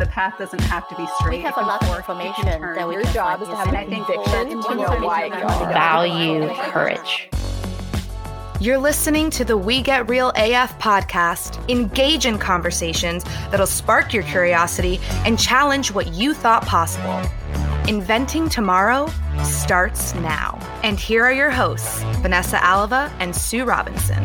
the path doesn't have to be straight. We have a lot of information that we Your can job is to have And a I think conviction that to know why you value courage. You're listening to the We Get Real AF podcast. Engage in conversations that'll spark your curiosity and challenge what you thought possible. Inventing Tomorrow starts now. And here are your hosts, Vanessa Alava and Sue Robinson.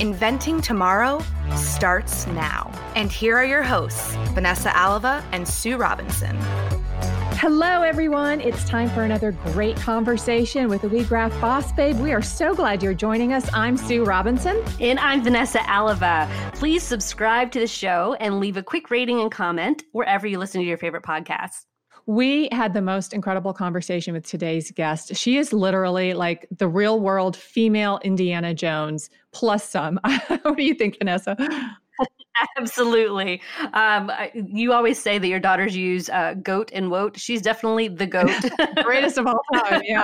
Inventing Tomorrow starts now. And here are your hosts, Vanessa Alava and Sue Robinson. Hello, everyone. It's time for another great conversation with the WeGraph Boss Babe. We are so glad you're joining us. I'm Sue Robinson. And I'm Vanessa Alava. Please subscribe to the show and leave a quick rating and comment wherever you listen to your favorite podcasts. We had the most incredible conversation with today's guest. She is literally like the real world female Indiana Jones plus some. what do you think, Vanessa? Absolutely. Um, you always say that your daughters use uh, goat and woat. She's definitely the goat. Greatest of all time. Yeah.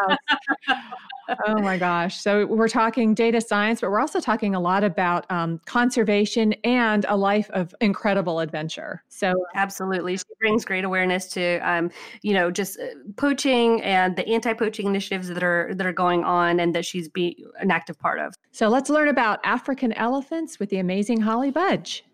Oh my gosh. So we're talking data science, but we're also talking a lot about um, conservation and a life of incredible adventure. So Absolutely. She brings great awareness to, um, you know, just uh, poaching and the anti-poaching initiatives that are that are going on and that she's be an active part of. So let's learn about African elephants with the amazing Holly Budge.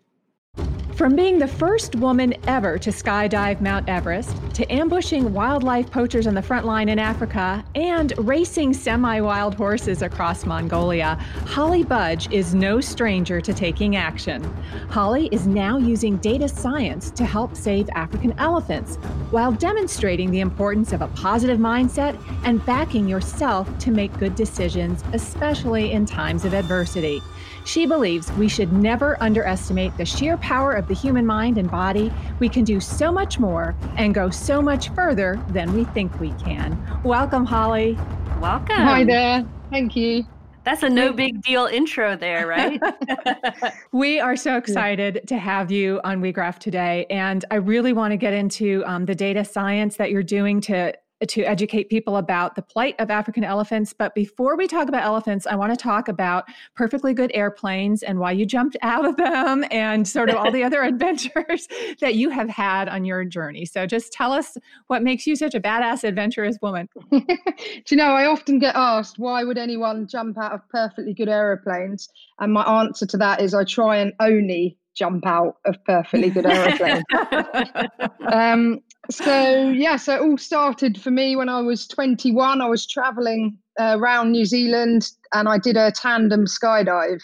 From being the first woman ever to skydive Mount Everest, to ambushing wildlife poachers on the front line in Africa, and racing semi wild horses across Mongolia, Holly Budge is no stranger to taking action. Holly is now using data science to help save African elephants while demonstrating the importance of a positive mindset and backing yourself to make good decisions, especially in times of adversity. She believes we should never underestimate the sheer power of the human mind and body. We can do so much more and go so much further than we think we can. Welcome, Holly. Welcome. Hi there. Thank you. That's a no big deal intro there, right? We are so excited to have you on WeGraph today. And I really want to get into um, the data science that you're doing to to educate people about the plight of African elephants. But before we talk about elephants, I want to talk about perfectly good airplanes and why you jumped out of them and sort of all the other adventures that you have had on your journey. So just tell us what makes you such a badass, adventurous woman. Do you know, I often get asked, why would anyone jump out of perfectly good aeroplanes? And my answer to that is I try and only jump out of perfectly good aeroplanes. um, so, yeah, so it all started for me when I was 21. I was traveling uh, around New Zealand and I did a tandem skydive.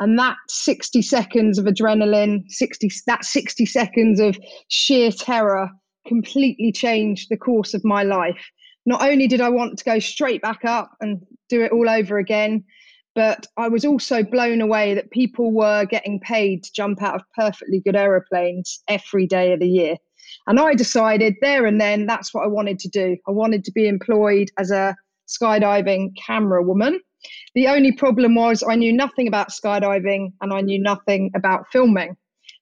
And that 60 seconds of adrenaline, 60, that 60 seconds of sheer terror completely changed the course of my life. Not only did I want to go straight back up and do it all over again, but I was also blown away that people were getting paid to jump out of perfectly good aeroplanes every day of the year. And I decided there and then that's what I wanted to do. I wanted to be employed as a skydiving camera woman. The only problem was I knew nothing about skydiving and I knew nothing about filming.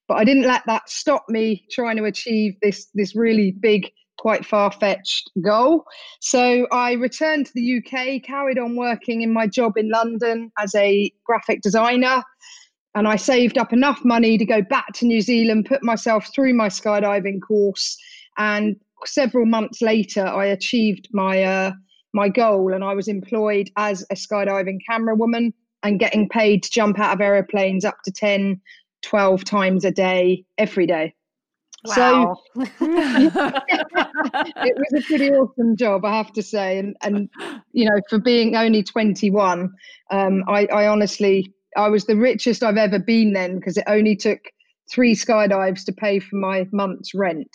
But I didn't let that stop me trying to achieve this, this really big, quite far fetched goal. So I returned to the UK, carried on working in my job in London as a graphic designer. And I saved up enough money to go back to New Zealand, put myself through my skydiving course. And several months later, I achieved my uh, my goal, and I was employed as a skydiving camera woman and getting paid to jump out of aeroplanes up to 10, 12 times a day, every day. Wow. So it was a pretty awesome job, I have to say. And and you know, for being only 21, um, I, I honestly I was the richest I've ever been then because it only took three skydives to pay for my month's rent.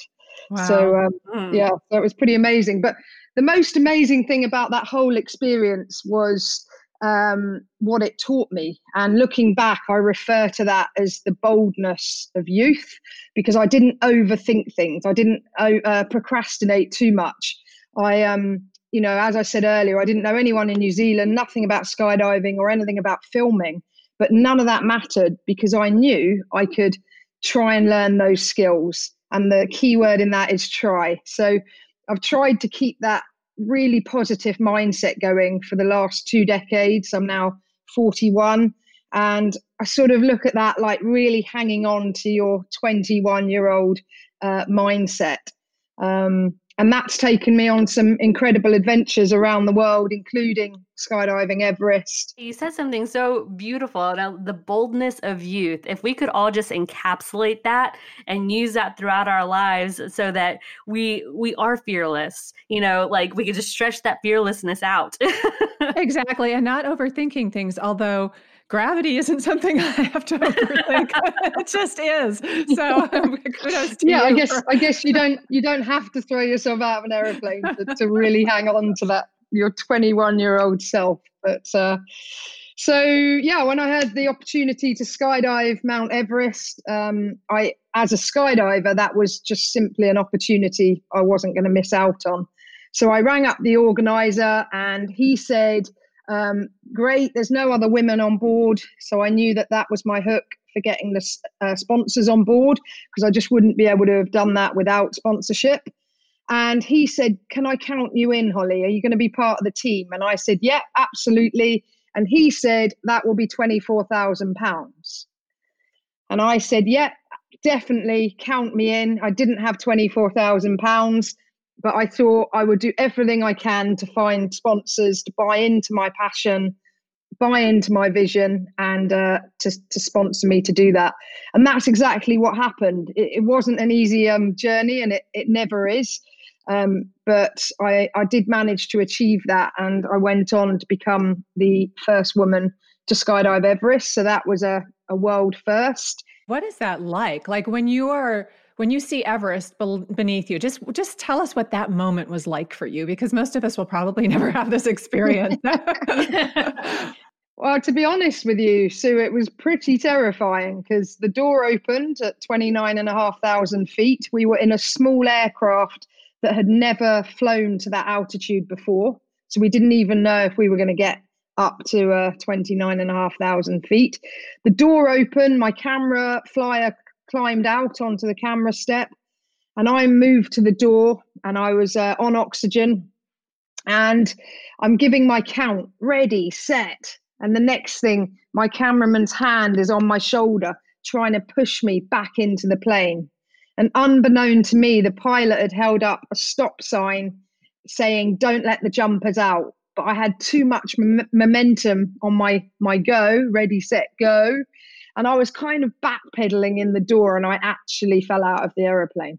So um, Mm. yeah, that was pretty amazing. But the most amazing thing about that whole experience was um, what it taught me. And looking back, I refer to that as the boldness of youth because I didn't overthink things. I didn't uh, procrastinate too much. I, um, you know, as I said earlier, I didn't know anyone in New Zealand, nothing about skydiving or anything about filming, but none of that mattered because I knew I could try and learn those skills. And the key word in that is try. So I've tried to keep that really positive mindset going for the last two decades. I'm now 41. And I sort of look at that like really hanging on to your 21 year old uh, mindset. Um, and that's taken me on some incredible adventures around the world, including skydiving Everest. You said something so beautiful. Now, the boldness of youth. If we could all just encapsulate that and use that throughout our lives, so that we we are fearless. You know, like we could just stretch that fearlessness out. exactly, and not overthinking things. Although gravity isn't something I have to overthink. it just is. So kudos to yeah, you. I guess I guess you don't you don't have to throw yourself out of an aeroplane to, to really hang on to that your 21 year old self. But uh, so yeah, when I had the opportunity to skydive Mount Everest, um, I as a skydiver that was just simply an opportunity I wasn't going to miss out on. So I rang up the organizer and he said um, great. There's no other women on board, so I knew that that was my hook for getting the uh, sponsors on board because I just wouldn't be able to have done that without sponsorship. And he said, "Can I count you in, Holly? Are you going to be part of the team?" And I said, "Yeah, absolutely." And he said that will be twenty four thousand pounds. And I said, "Yeah, definitely count me in." I didn't have twenty four thousand pounds but I thought I would do everything I can to find sponsors to buy into my passion, buy into my vision, and uh, to to sponsor me to do that. And that's exactly what happened. It, it wasn't an easy um, journey, and it it never is. Um, but I, I did manage to achieve that, and I went on to become the first woman to skydive Everest. So that was a, a world first. What is that like? Like when you are when you see Everest beneath you, just just tell us what that moment was like for you, because most of us will probably never have this experience. well, to be honest with you, Sue, it was pretty terrifying because the door opened at 29 and a half thousand feet. We were in a small aircraft that had never flown to that altitude before. So we didn't even know if we were going to get up to uh, 29 and a half thousand feet. The door opened, my camera flyer climbed out onto the camera step and I moved to the door and I was uh, on oxygen and I'm giving my count ready, set. And the next thing, my cameraman's hand is on my shoulder, trying to push me back into the plane. And unbeknown to me, the pilot had held up a stop sign saying, Don't let the jumpers out. But I had too much m- momentum on my, my go, ready, set, go and I was kind of backpedaling in the door, and I actually fell out of the aeroplane.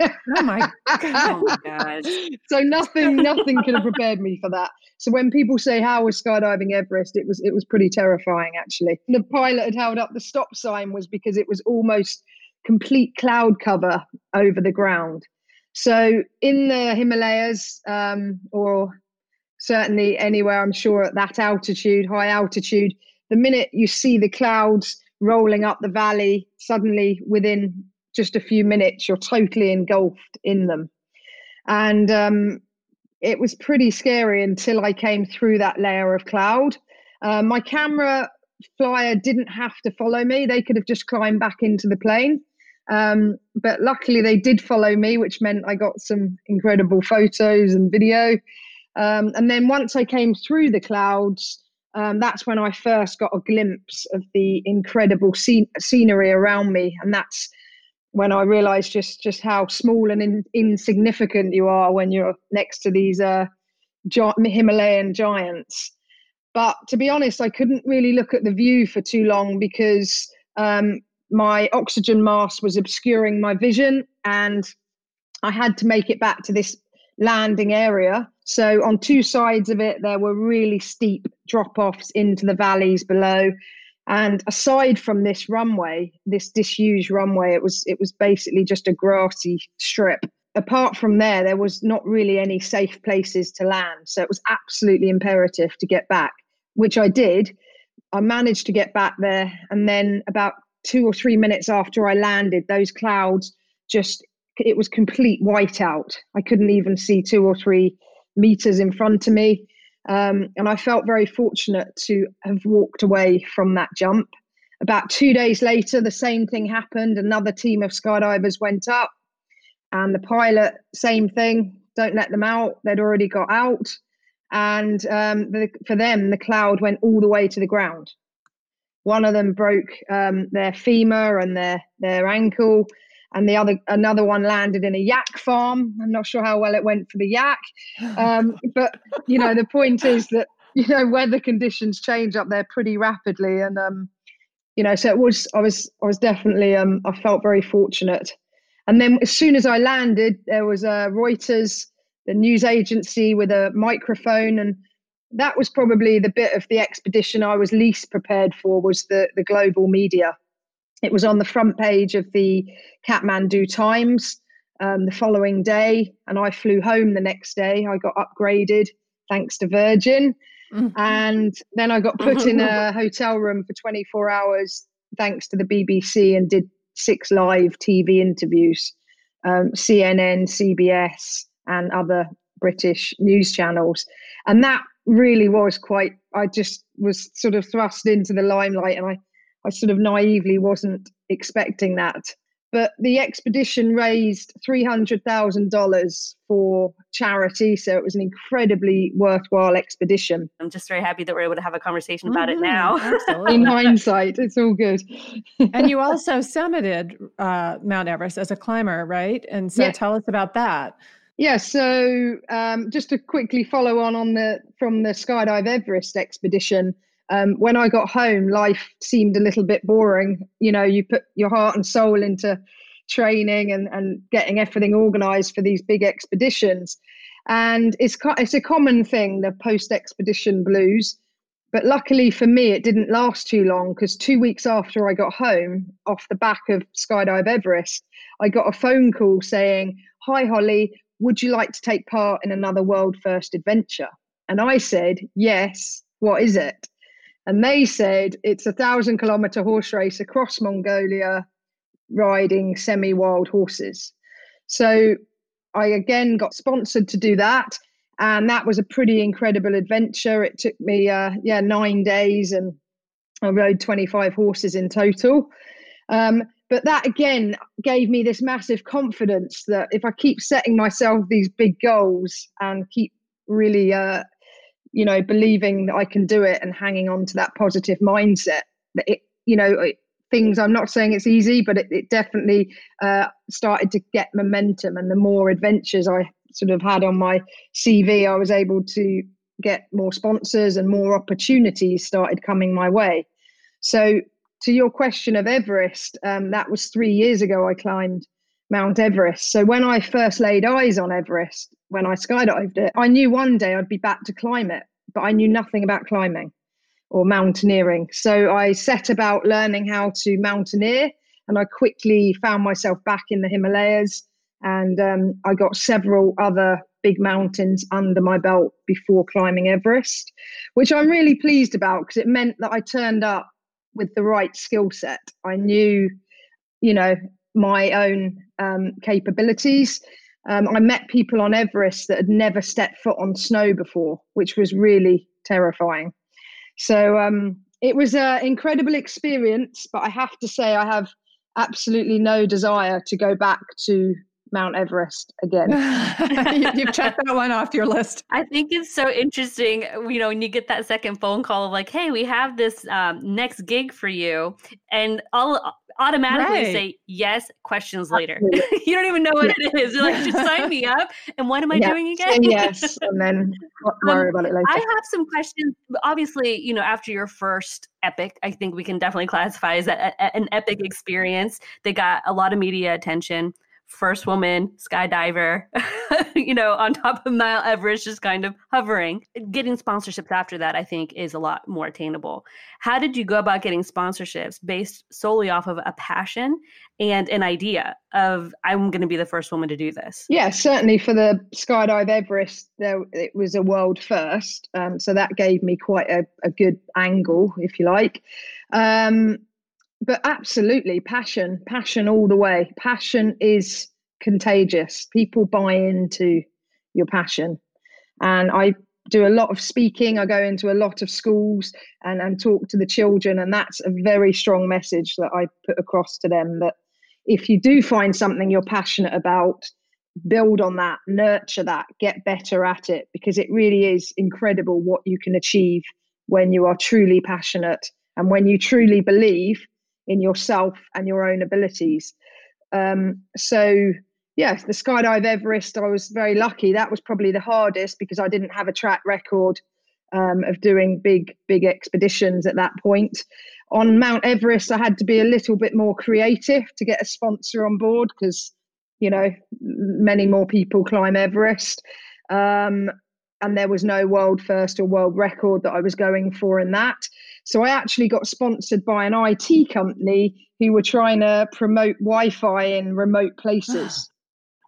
oh my god! oh my so nothing, nothing could have prepared me for that. So when people say how was skydiving Everest, it was it was pretty terrifying actually. The pilot had held up the stop sign was because it was almost complete cloud cover over the ground. So in the Himalayas, um, or certainly anywhere, I'm sure at that altitude, high altitude, the minute you see the clouds rolling up the valley, suddenly within just a few minutes, you're totally engulfed in them. And um, it was pretty scary until I came through that layer of cloud. Uh, my camera flyer didn't have to follow me, they could have just climbed back into the plane. Um, but luckily, they did follow me, which meant I got some incredible photos and video. Um, and then once I came through the clouds, um, that's when I first got a glimpse of the incredible scen- scenery around me, and that's when I realised just just how small and in- insignificant you are when you're next to these uh, gi- Himalayan giants. But to be honest, I couldn't really look at the view for too long because um, my oxygen mask was obscuring my vision, and I had to make it back to this landing area. So on two sides of it, there were really steep drop offs into the valleys below. And aside from this runway, this disused runway, it was it was basically just a grassy strip. Apart from there, there was not really any safe places to land. So it was absolutely imperative to get back which I did, I managed to get back there. And then about two or three minutes after I landed, those clouds just, it was complete whiteout. I couldn't even see two or three meters in front of me. Um, and I felt very fortunate to have walked away from that jump. About two days later, the same thing happened. Another team of skydivers went up, and the pilot, same thing. Don't let them out. They'd already got out, and um, the, for them, the cloud went all the way to the ground. One of them broke um, their femur and their their ankle, and the other another one landed in a yak farm. I'm not sure how well it went for the yak, um, but you know the point is that you know weather conditions change up there pretty rapidly, and um, you know so it was I was I was definitely um, I felt very fortunate. And then as soon as I landed, there was a Reuters, the news agency, with a microphone, and that was probably the bit of the expedition I was least prepared for was the the global media it was on the front page of the Kathmandu Times um, the following day, and I flew home the next day. I got upgraded thanks to Virgin. Mm-hmm. And then I got put in a hotel room for 24 hours thanks to the BBC and did six live TV interviews, um, CNN, CBS, and other British news channels. And that really was quite, I just was sort of thrust into the limelight and I I sort of naively wasn't expecting that. But the expedition raised $300,000 for charity. So it was an incredibly worthwhile expedition. I'm just very happy that we're able to have a conversation about mm-hmm, it now. In hindsight, it's all good. and you also summited uh, Mount Everest as a climber, right? And so yeah. tell us about that. Yeah, so um, just to quickly follow on on the from the Skydive Everest expedition, um, when I got home, life seemed a little bit boring. You know, you put your heart and soul into training and, and getting everything organized for these big expeditions. And it's, it's a common thing, the post expedition blues. But luckily for me, it didn't last too long because two weeks after I got home, off the back of Skydive Everest, I got a phone call saying, Hi, Holly, would you like to take part in another world first adventure? And I said, Yes, what is it? And they said it's a thousand kilometer horse race across Mongolia riding semi wild horses. So I again got sponsored to do that. And that was a pretty incredible adventure. It took me, uh, yeah, nine days and I rode 25 horses in total. Um, but that again gave me this massive confidence that if I keep setting myself these big goals and keep really uh, you know, believing that I can do it and hanging on to that positive mindset. That it, you know, it, things. I'm not saying it's easy, but it, it definitely uh, started to get momentum. And the more adventures I sort of had on my CV, I was able to get more sponsors and more opportunities started coming my way. So, to your question of Everest, um, that was three years ago. I climbed Mount Everest. So when I first laid eyes on Everest, when I skydived it, I knew one day I'd be back to climb it, but I knew nothing about climbing or mountaineering. So I set about learning how to mountaineer, and I quickly found myself back in the Himalayas. And um, I got several other big mountains under my belt before climbing Everest, which I'm really pleased about because it meant that I turned up with the right skill set. I knew, you know, my own um, capabilities. Um, I met people on Everest that had never stepped foot on snow before, which was really terrifying. So um, it was an incredible experience, but I have to say, I have absolutely no desire to go back to Mount Everest again. You've checked that one off your list. I think it's so interesting, you know, when you get that second phone call of like, "Hey, we have this um, next gig for you," and I'll automatically right. say yes. Questions later. you don't even know what yeah. it is. You're like, just sign me up. And what am I yeah. doing again? yes, and then worry um, about it later. I have some questions. Obviously, you know, after your first epic, I think we can definitely classify as a, a, an epic experience. They got a lot of media attention first woman skydiver, you know, on top of Mount Everest, just kind of hovering. Getting sponsorships after that, I think, is a lot more attainable. How did you go about getting sponsorships based solely off of a passion and an idea of I'm going to be the first woman to do this? Yeah, certainly for the skydive Everest, there it was a world first, um, so that gave me quite a, a good angle, if you like. Um, but absolutely passion passion all the way. Passion is contagious. People buy into your passion. And i do a lot of speaking. I go into a lot of schools and, and talk to the children and that's a very strong message that i put across to them that if you do find something you're passionate about build on that nurture that get better at it because it really is incredible what you can achieve when you are truly passionate. And when you truly believe in yourself and your own abilities. Um, so, yes, the skydive Everest, I was very lucky. That was probably the hardest because I didn't have a track record um, of doing big, big expeditions at that point. On Mount Everest, I had to be a little bit more creative to get a sponsor on board because, you know, many more people climb Everest. Um, and there was no world first or world record that I was going for in that. So I actually got sponsored by an IT company who were trying to promote Wi-Fi in remote places.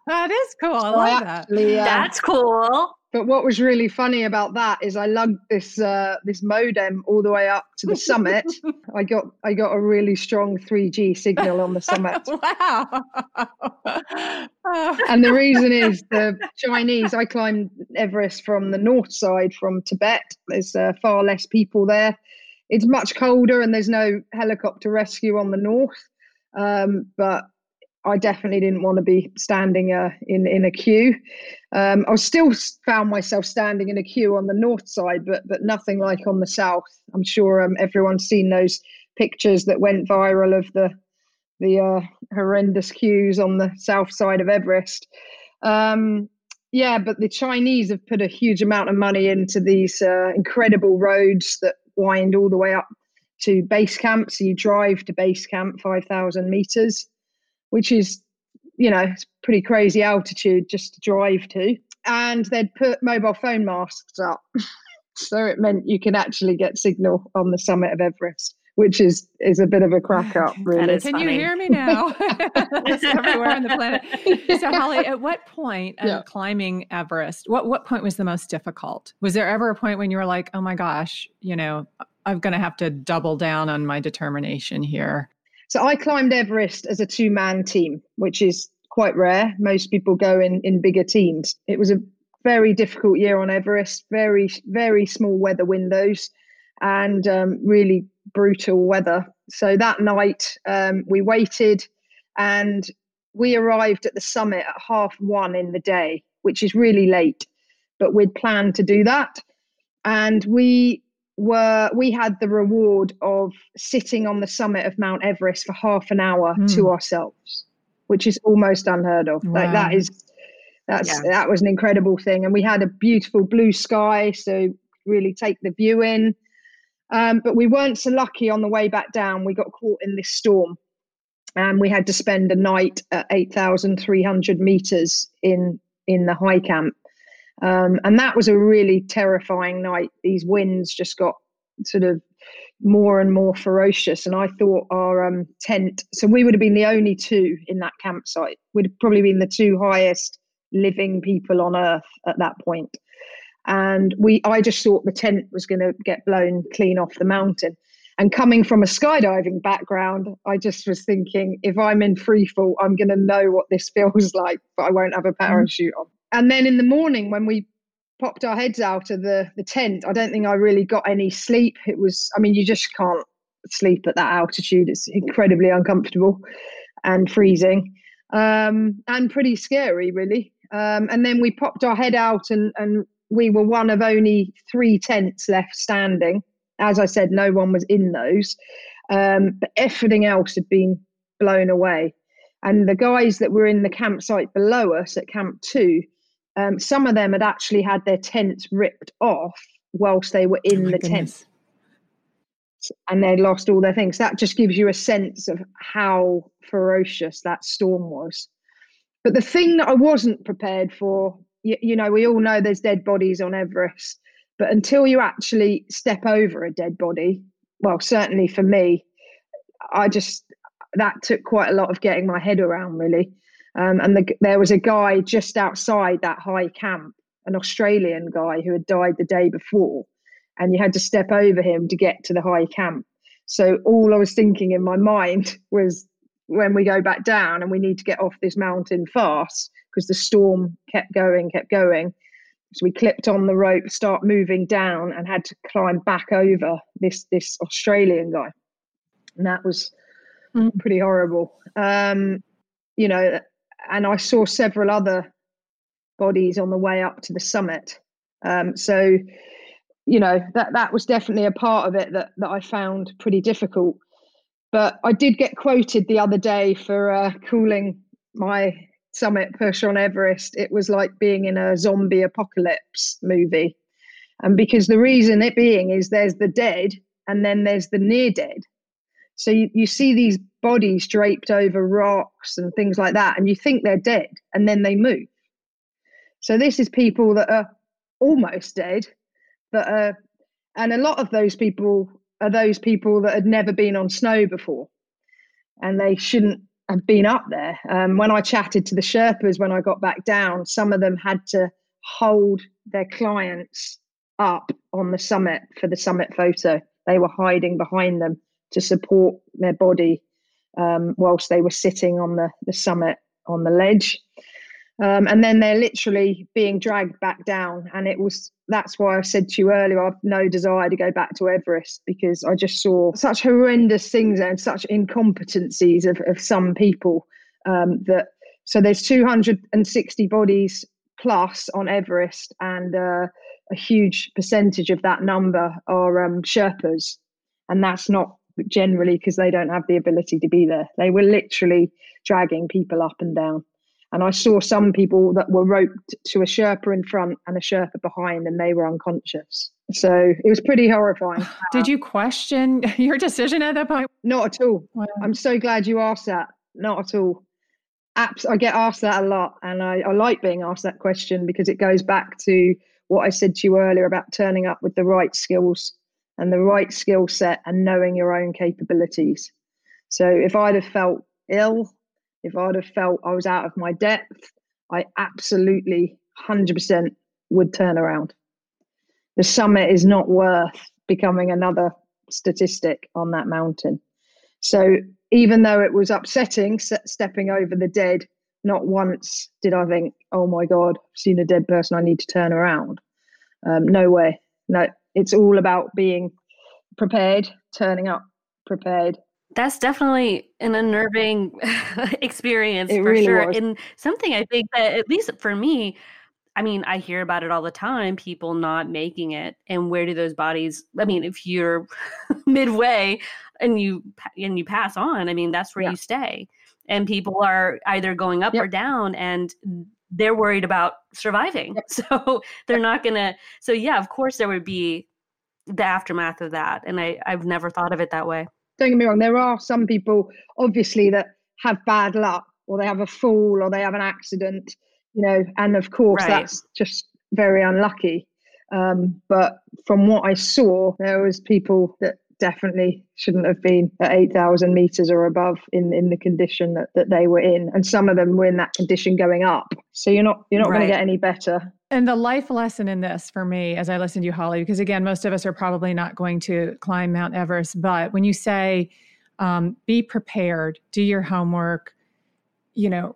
that is cool. I So love actually, that. uh, That's cool. but what was really funny about that is I lugged this uh, this modem all the way up to the summit. I got I got a really strong 3G signal on the summit. wow. Oh. and the reason is the Chinese. I climbed Everest from the north side, from Tibet. There's uh, far less people there. It's much colder, and there's no helicopter rescue on the north. Um, but I definitely didn't want to be standing uh, in in a queue. Um, I still found myself standing in a queue on the north side, but but nothing like on the south. I'm sure um, everyone's seen those pictures that went viral of the the uh, horrendous queues on the south side of Everest. Um, yeah, but the Chinese have put a huge amount of money into these uh, incredible roads that wind all the way up to base camp. So you drive to base camp, 5,000 meters, which is, you know, it's pretty crazy altitude just to drive to. And they'd put mobile phone masks up. so it meant you can actually get signal on the summit of Everest which is is a bit of a crack up, really. is Can you hear me now? it's everywhere on the planet. So, Holly, at what point of Yeah. climbing Everest, what what point was the most difficult? Was there ever a point when you were like, "Oh my gosh, you know, I'm going to have to double down on my determination here"? So I climbed Everest as a two man team, which is quite rare. Most people go in in bigger teams. It was a very difficult year on Everest, very very small weather windows, and um, really brutal weather. So that night um, we waited, and we arrived at the summit at half one in the day, which is really late, but we'd planned to do that, and we were we had the reward of sitting on the summit of Mount Everest for half an hour to ourselves, which is almost unheard of. Like that Wow. is that's Yeah. that was an incredible thing, and we had a beautiful blue sky, so really take the view in. Um, but we weren't so lucky on the way back down. We got caught in this storm, and we had to spend a night at eight thousand three hundred meters in in the high camp. Um, and that was a really terrifying night. These winds just got sort of more and more ferocious. And I thought our um, tent, so we would have been the only two in that campsite. We'd probably been the two highest living people on earth at that point. And we, I just thought the tent was going to get blown clean off the mountain. And coming from a skydiving background, I just was thinking, if I'm in free fall, I'm going to know what this feels like, but I won't have a parachute on. And then in the morning, when we popped our heads out of the, the tent, I don't think I really got any sleep. It was, I mean, you just can't sleep at that altitude. It's incredibly uncomfortable and freezing um, and pretty scary, really. Um, and then we popped our head out, and, and we were one of only three tents left standing. As I said, no one was in those, um, but everything else had been blown away. And the guys that were in the campsite below us at Camp Two, um, some of them had actually had their tents ripped off whilst they were in Oh the goodness. tent and they'd lost all their things. That just gives you a sense of how ferocious that storm was. But the thing that I wasn't prepared for, you, you know, we all know there's dead bodies on Everest, but until you actually step over a dead body, well, certainly for me, I just that took quite a lot of getting my head around, really. Um, and the, there was a guy just outside that high camp, an Australian guy who had died the day before, and you had to step over him to get to the high camp. So all I was thinking in my mind was when we go back down and we need to get off this mountain fast because the storm kept going, kept going. So we clipped on the rope, start moving down, and had to climb back over this this Australian guy, and that was mm. pretty horrible. Um, you know, and I saw several other bodies on the way up to the summit. Um, so, you know, that that was definitely a part of it that that I found pretty difficult. But I did get quoted the other day for uh, calling my summit push on Everest. It was like being in a zombie apocalypse movie. And because the reason it being is there's the dead and then there's the near dead. So you, you see these bodies draped over rocks and things like that, and you think they're dead, and then they move. So this is people that are almost dead, that are, and a lot of those people are those people that had never been on snow before, and they shouldn't have been up there. Um, when I chatted to the Sherpas when I got back down, some of them had to hold their clients up on the summit for the summit photo. They were hiding behind them to support their body um, whilst they were sitting on the, the summit on the ledge. Um, and then they're literally being dragged back down. And it was that's why I said to you earlier, I've no desire to go back to Everest because I just saw such horrendous things and such incompetencies of, of some people um, that. So there's 260 bodies plus on Everest, and uh, a huge percentage of that number are um, Sherpas, and that's not generally because they don't have the ability to be there. They were literally dragging people up and down. And I saw some people that were roped to a Sherpa in front and a Sherpa behind, and they were unconscious. So it was pretty horrifying. Did you question your decision at that point? Not at all. Wow. I'm so glad you asked that. Not at all. Apps, I get asked that a lot, and I, I like being asked that question because it goes back to what I said to you earlier about turning up with the right skills and the right skill set and knowing your own capabilities. So if I'd have felt ill, if I'd have felt I was out of my depth, I absolutely 100% would turn around. The summit is not worth becoming another statistic on that mountain. So even though it was upsetting stepping over the dead, not once did I think, oh my God, I've seen a dead person, I need to turn around. Um, no way. No, it's all about being prepared, turning up prepared. That's definitely an unnerving experience it for really sure. Was. And something I think that, at least for me, I mean, I hear about it all the time, people not making it. And where do those bodies, I mean, if you're midway and you and you pass on, I mean, that's where yeah. you stay. And people are either going up yep. or down and they're worried about surviving. Yep. So they're not going to so yeah, of course there would be the aftermath of that. And I, I've never thought of it that way. Don't get me wrong, there are some people obviously that have bad luck or they have a fall or they have an accident, you know, and of course right. that's just very unlucky. Um, but from what I saw, there was people that definitely shouldn't have been at 8,000 meters or above in, in the condition that, that they were in. And some of them were in that condition going up. So you're not, you're not right. going to get any better. And the life lesson in this for me, as I listen to you, Holly, because again, most of us are probably not going to climb Mount Everest, but when you say, um, be prepared, do your homework, you know,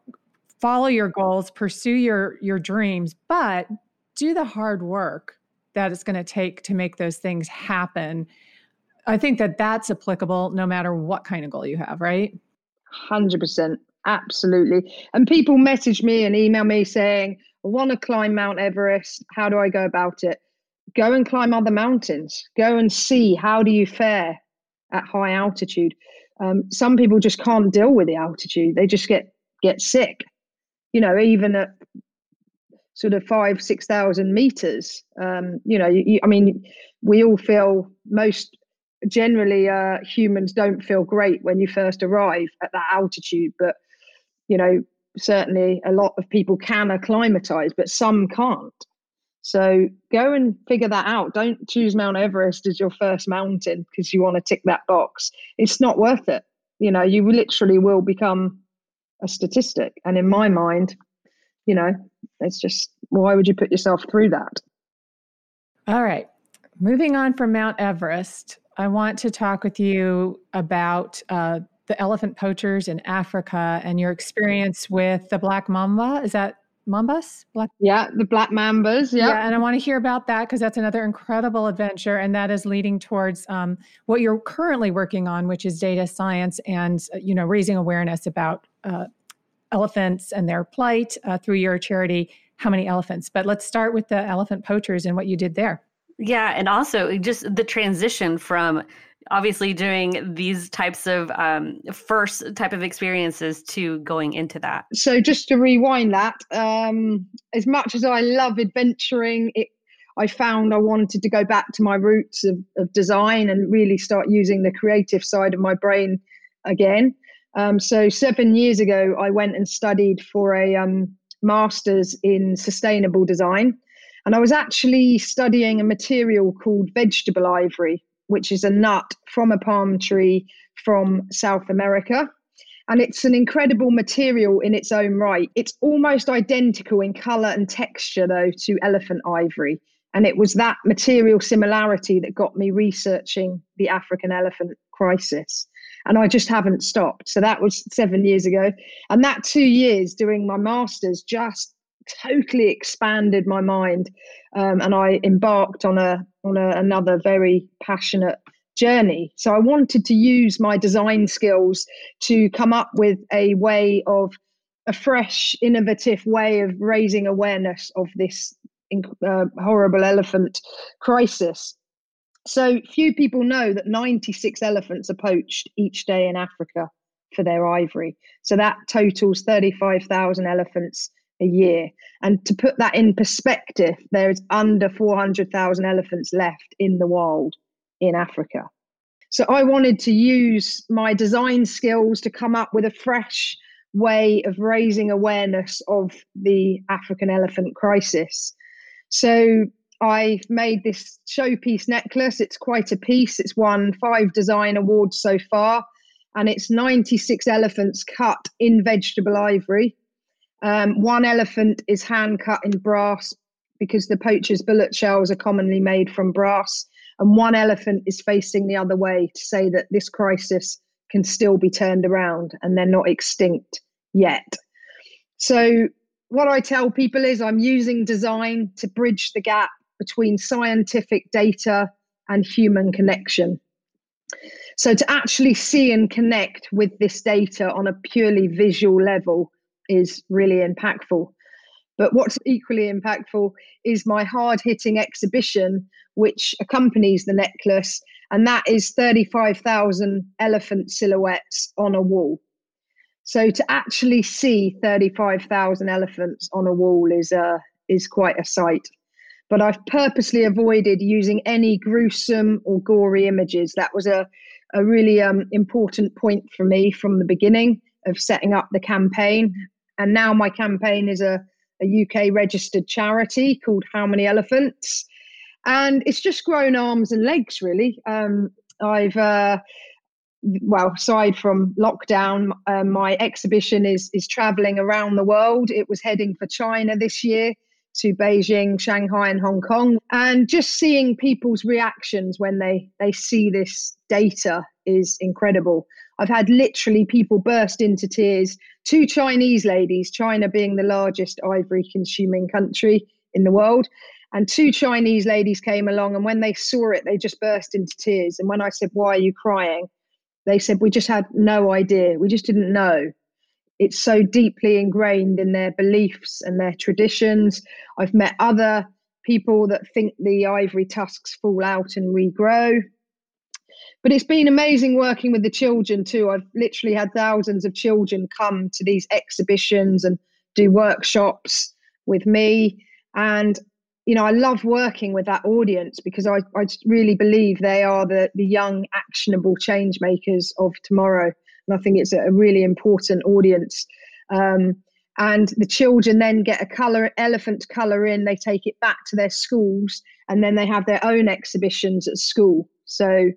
follow your goals, pursue your your dreams, but do the hard work that it's going to take to make those things happen I think that that's applicable no matter what kind of goal you have, right? 100%. Absolutely. And people message me and email me saying, want to climb Mount Everest. How do I go about it? Go and climb other mountains. Go and see how do you fare at high altitude. Um, some people just can't deal with the altitude. They just get get sick. You know, even at sort of five, six thousand meters. Um, you know, you, I mean, we all feel most generally uh, humans don't feel great when you first arrive at that altitude but you know certainly a lot of people can acclimatize, but some can't. So go and figure that out. Don't choose Mount Everest as your first mountain because you want to tick that box. It's not worth it. You know, you literally will become a statistic. And in my mind, you know, it's just why would you put yourself through that? All right. Moving on from Mount Everest, I want to talk with you about uh, the elephant poachers in Africa and your experience with the black mamba. Is that mambas? Black- yeah, the black mambas. Yeah. yeah, and I want to hear about that because that's another incredible adventure, and that is leading towards um, what you're currently working on, which is data science and uh, you know raising awareness about uh, elephants and their plight uh, through your charity. How many elephants? But let's start with the elephant poachers and what you did there. Yeah, and also just the transition from obviously doing these types of um, first type of experiences to going into that. So just to rewind that, um, as much as I love adventuring, it, I found I wanted to go back to my roots of, of design and really start using the creative side of my brain again. Um, so seven years ago, I went and studied for a um, master's in sustainable design. And I was actually studying a material called vegetable ivory, which is a nut from a palm tree from South America. And it's an incredible material in its own right. It's almost identical in color and texture, though, to elephant ivory. And it was that material similarity that got me researching the African elephant crisis. And I just haven't stopped. So that was seven years ago. And that two years doing my master's just totally expanded my mind. Um, and I embarked on a on a, another very passionate journey. So I wanted to use my design skills to come up with a way of a fresh, innovative way of raising awareness of this uh, horrible elephant crisis. So few people know that 96 elephants are poached each day in Africa for their ivory. So that totals 35,000 elephants a year. And to put that in perspective, there is under 400,000 elephants left in the wild in Africa. So I wanted to use my design skills to come up with a fresh way of raising awareness of the African elephant crisis. So I've made this showpiece necklace. It's quite a piece. It's won five design awards so far, and it's 96 elephants cut in vegetable ivory. Um, one elephant is hand cut in brass because the poacher's bullet shells are commonly made from brass. And one elephant is facing the other way to say that this crisis can still be turned around and they're not extinct yet. So, what I tell people is I'm using design to bridge the gap between scientific data and human connection. So, to actually see and connect with this data on a purely visual level is really impactful. But what's equally impactful is my hard hitting exhibition, which accompanies the necklace, and that is 35,000 elephant silhouettes on a wall. So to actually see 35,000 elephants on a wall is, uh, is quite a sight. But I've purposely avoided using any gruesome or gory images. That was a, a really um, important point for me from the beginning of setting up the campaign. And now my campaign is a, a UK registered charity called How Many Elephants. And it's just grown arms and legs, really. Um, I've, uh, well, aside from lockdown, uh, my exhibition is, is traveling around the world. It was heading for China this year to Beijing, Shanghai, and Hong Kong. And just seeing people's reactions when they, they see this data is incredible. I've had literally people burst into tears. Two Chinese ladies, China being the largest ivory consuming country in the world, and two Chinese ladies came along, and when they saw it, they just burst into tears. And when I said, Why are you crying? They said, We just had no idea. We just didn't know. It's so deeply ingrained in their beliefs and their traditions. I've met other people that think the ivory tusks fall out and regrow but it's been amazing working with the children too. I've literally had thousands of children come to these exhibitions and do workshops with me. And, you know, I love working with that audience because I, I really believe they are the, the young, actionable change makers of tomorrow. And I think it's a really important audience. Um, and the children then get a color elephant color in they take it back to their schools and then they have their own exhibitions at school so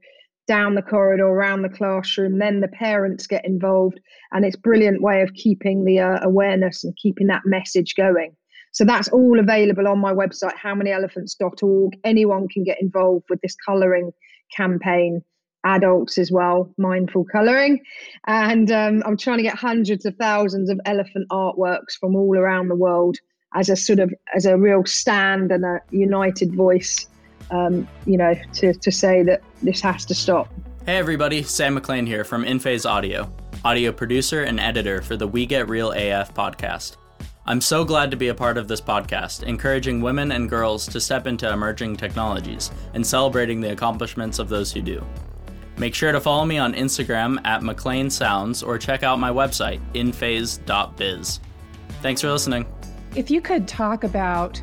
down the corridor around the classroom then the parents get involved and it's brilliant way of keeping the uh, awareness and keeping that message going so that's all available on my website howmanyelephants.org anyone can get involved with this coloring campaign adults as well, mindful colouring. And um, I'm trying to get hundreds of thousands of elephant artworks from all around the world as a sort of as a real stand and a united voice, um, you know, to, to say that this has to stop. Hey everybody, Sam McLean here from InPhase Audio, audio producer and editor for the We Get Real AF podcast. I'm so glad to be a part of this podcast, encouraging women and girls to step into emerging technologies and celebrating the accomplishments of those who do. Make sure to follow me on Instagram at McLean Sounds or check out my website, inphase.biz. Thanks for listening. If you could talk about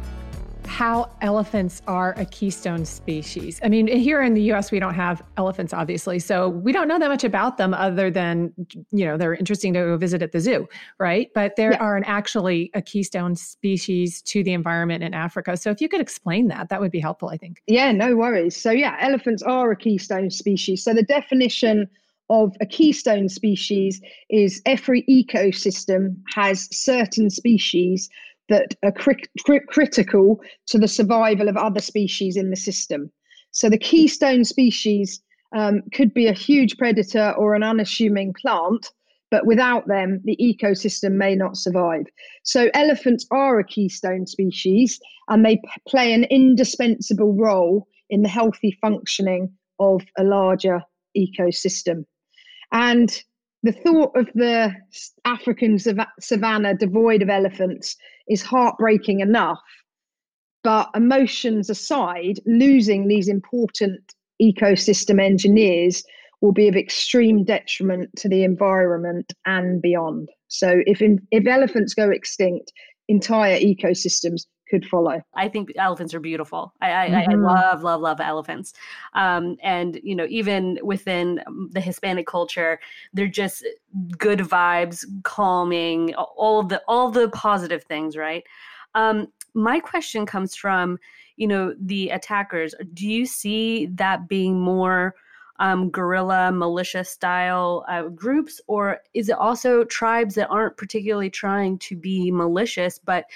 how elephants are a keystone species. I mean, here in the US, we don't have elephants, obviously. So we don't know that much about them other than, you know, they're interesting to go visit at the zoo, right? But there yeah. are an, actually a keystone species to the environment in Africa. So if you could explain that, that would be helpful, I think. Yeah, no worries. So, yeah, elephants are a keystone species. So the definition of a keystone species is every ecosystem has certain species that are cri- cri- critical to the survival of other species in the system. So the keystone species um, could be a huge predator or an unassuming plant, but without them, the ecosystem may not survive. So elephants are a keystone species and they p- play an indispensable role in the healthy functioning of a larger ecosystem. And the thought of the African savannah devoid of elephants is heartbreaking enough. But emotions aside, losing these important ecosystem engineers will be of extreme detriment to the environment and beyond. So, if in, if elephants go extinct, entire ecosystems could follow. I think elephants are beautiful. I, I, mm-hmm. I love, love, love elephants. Um, and, you know, even within the Hispanic culture, they're just good vibes, calming, all of the, all the positive things, right? Um, my question comes from, you know, the attackers. Do you see that being more um, guerrilla militia style uh, groups, or is it also tribes that aren't particularly trying to be malicious, but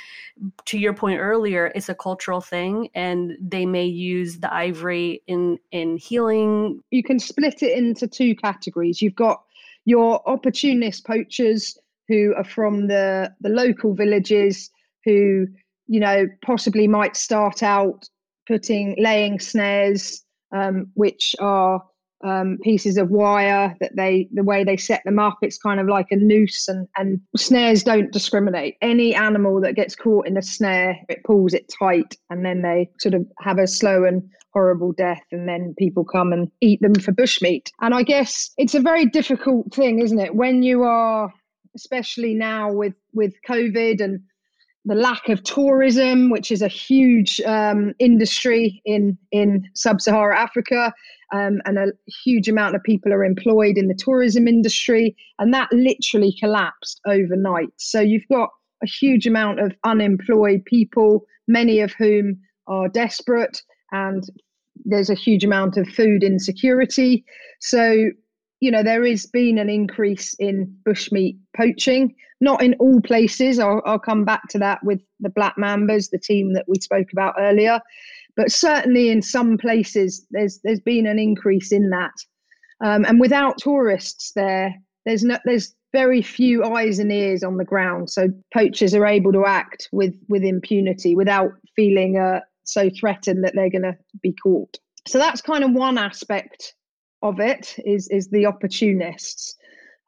to your point earlier, it's a cultural thing, and they may use the ivory in in healing? You can split it into two categories. You've got your opportunist poachers who are from the the local villages who you know possibly might start out putting laying snares um, which are um, pieces of wire that they the way they set them up it's kind of like a noose and and snares don't discriminate. Any animal that gets caught in a snare it pulls it tight and then they sort of have a slow and horrible death and then people come and eat them for bushmeat and i guess it's a very difficult thing isn't it? When you are especially now with with covid and the lack of tourism, which is a huge um, industry in in sub-Saharan Africa, um, and a huge amount of people are employed in the tourism industry, and that literally collapsed overnight. So you've got a huge amount of unemployed people, many of whom are desperate, and there's a huge amount of food insecurity. So you know there has been an increase in bushmeat poaching. Not in all places I'll, I'll, come back to that with the black mambas the team that we spoke about earlier but certainly in some places there's there's been an increase in that. Um, and without tourists there there's no there's very few eyes and ears on the ground so poachers are able to act with with impunity without feeling uh, so threatened that they're going to be caught. So that's kind of one aspect of it is is the opportunists.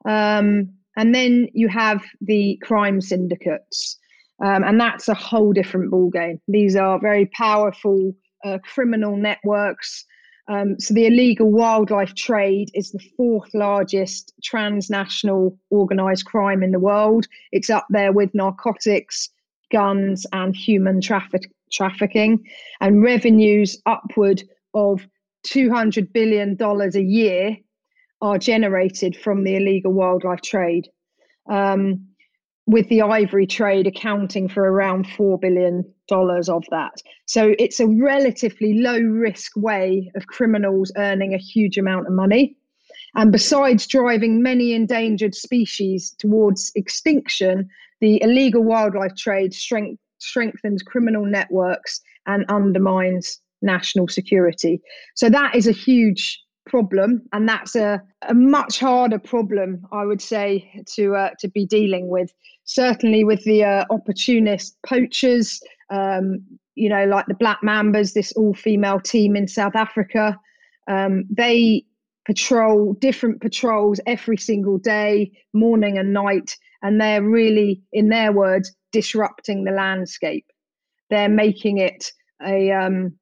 Um, and then you have the crime syndicates. Um, and that's a whole different ballgame. These are very powerful uh, criminal networks. Um, so the illegal wildlife trade is the fourth largest transnational organized crime in the world. It's up there with narcotics guns and human traffic- trafficking. And revenues upward of $200 billion a year are generated from the illegal wildlife trade. Um, with the ivory trade accounting for around $4 billion of that. So it's a relatively low risk way of criminals earning a huge amount of money. And besides driving many endangered species towards extinction, the illegal wildlife trade strength, strengthens criminal networks and undermines national security. So that is a huge problem, and that's a, a much harder problem, I would say, to uh, to be dealing with. Certainly, with the uh, opportunist poachers, um, you know, like the Black Mambas, this all-female team in South Africa, um, they patrol different patrols every single day, morning and night, and they're really, in their words, disrupting the landscape. They're making it a um,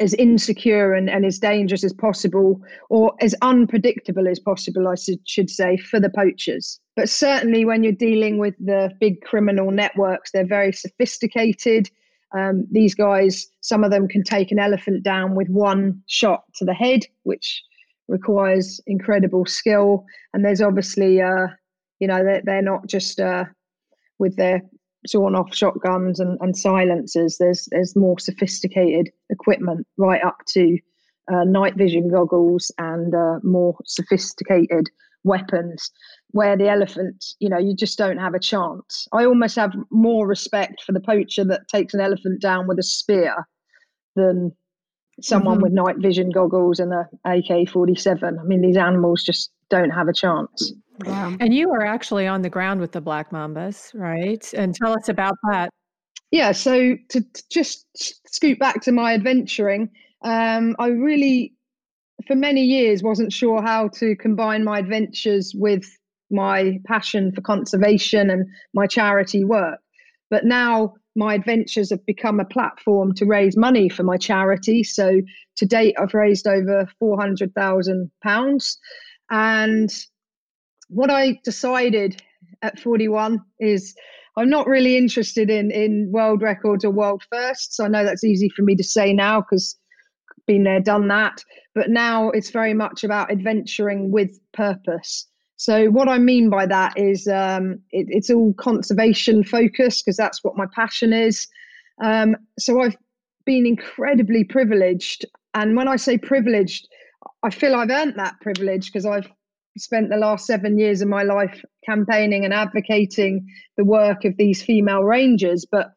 as insecure and, and as dangerous as possible or as unpredictable as possible, I should, say, for the poachers. But certainly when you're dealing with the big criminal networks, they're very sophisticated. Um, these guys, some of them can take an elephant down with one shot to the head, which requires incredible skill. And there's obviously, uh, you know, they're, they're not just uh, with their sawn off shotguns and, and silencers. There's there's more sophisticated equipment right up to uh, night vision goggles and uh, more sophisticated weapons. Where the elephant, you know, you just don't have a chance. I almost have more respect for the poacher that takes an elephant down with a spear than someone mm-hmm. with night vision goggles and a AK 47. I mean, these animals just don't have a chance. Yeah. And you are actually on the ground with the Black Mambas, right? And tell us about that. Yeah, so to, to just scoot back to my adventuring, um, I really, for many years, wasn't sure how to combine my adventures with my passion for conservation and my charity work. But now my adventures have become a platform to raise money for my charity. So to date, I've raised over £400,000. And what I decided at 41 is I'm not really interested in in world records or world firsts. I know that's easy for me to say now because been there, done that. But now it's very much about adventuring with purpose. So what I mean by that is um, it, it's all conservation focused because that's what my passion is. Um, so I've been incredibly privileged, and when I say privileged, I feel I've earned that privilege because I've spent the last seven years of my life campaigning and advocating the work of these female rangers, but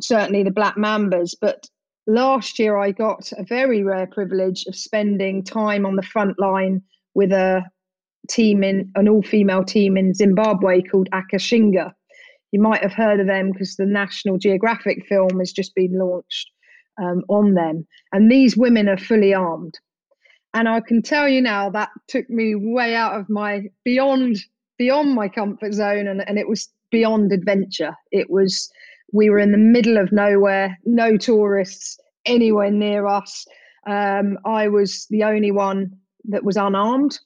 certainly the Black Mambas. But last year, I got a very rare privilege of spending time on the front line with a team in an all-female team in Zimbabwe called Akashinga. You might have heard of them because the National Geographic film has just been launched um, on them, and these women are fully armed. And I can tell you now that took me way out of my beyond beyond my comfort zone and, and it was beyond adventure. It was we were in the middle of nowhere, no tourists anywhere near us. Um, I was the only one that was unarmed.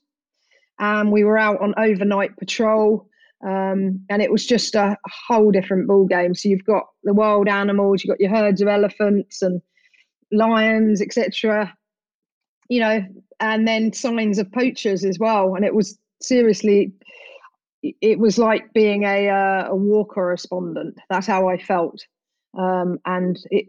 And we were out on overnight patrol. Um, and it was just a, whole different ball game. So you've got the wild animals, you've got your herds of elephants and lions, etc you know, and then signs of poachers as well. And it was seriously, it was like being a, uh, a war correspondent. That's how I felt. Um, and it,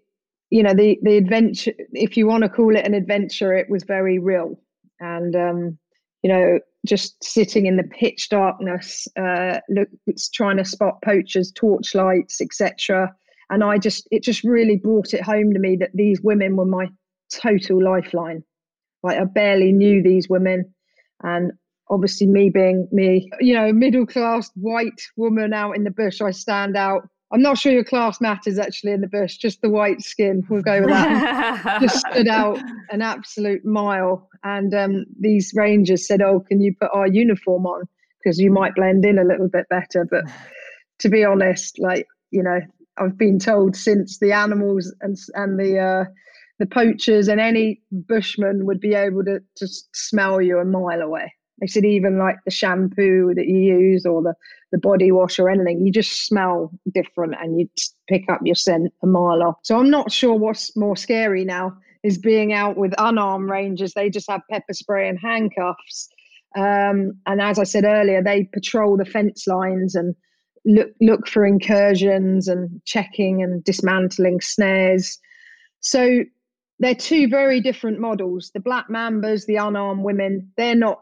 you know, the, the adventure, if you want to call it an adventure, it was very real. And, um, you know, just sitting in the pitch darkness, uh, look, trying to spot poachers, torchlights, etc. And I just, it just really brought it home to me that these women were my total lifeline. Like I barely knew these women, and obviously me being me, you know, middle class white woman out in the bush, I stand out. I'm not sure your class matters actually in the bush, just the white skin. We'll go with that. just stood out an absolute mile. And um, these rangers said, "Oh, can you put our uniform on because you might blend in a little bit better?" But to be honest, like you know, I've been told since the animals and and the uh, the poachers and any bushman would be able to just smell you a mile away. They said even like the shampoo that you use or the, the body wash or anything, you just smell different and you pick up your scent a mile off. So I'm not sure what's more scary now is being out with unarmed rangers. They just have pepper spray and handcuffs. Um, and as I said earlier, they patrol the fence lines and look look for incursions and checking and dismantling snares. So they're two very different models. The black mambas, the unarmed women, they're not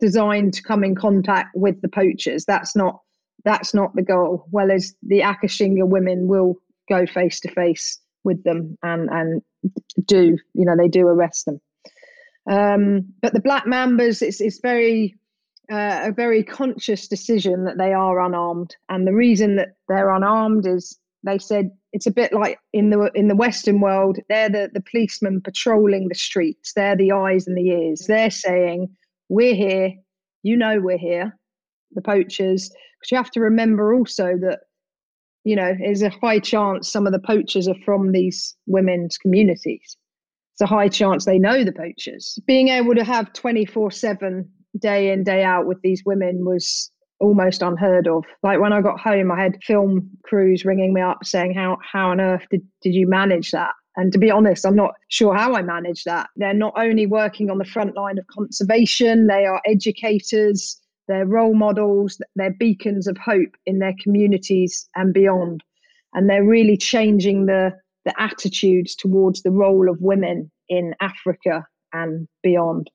designed to come in contact with the poachers. That's not that's not the goal. Whereas the Akashinga women will go face to face with them and and do you know they do arrest them. Um, but the black mambas, it's it's very uh, a very conscious decision that they are unarmed, and the reason that they're unarmed is they said it's a bit like in the in the Western world, they're the the policemen patrolling the streets. They're the eyes and the ears. They're saying, "We're here. You know we're here." The poachers, because you have to remember also that you know there's a high chance some of the poachers are from these women's communities. It's a high chance they know the poachers. Being able to have twenty four seven day in day out with these women was almost unheard of. Like when I got home, I had film crews ringing me up saying, "How how on earth did did you manage that?" And to be honest, I'm not sure how I managed that. They're not only working on the front line of conservation, they are educators, they're role models, they're beacons of hope in their communities and beyond. And they're really changing the the attitudes towards the role of women in Africa and beyond.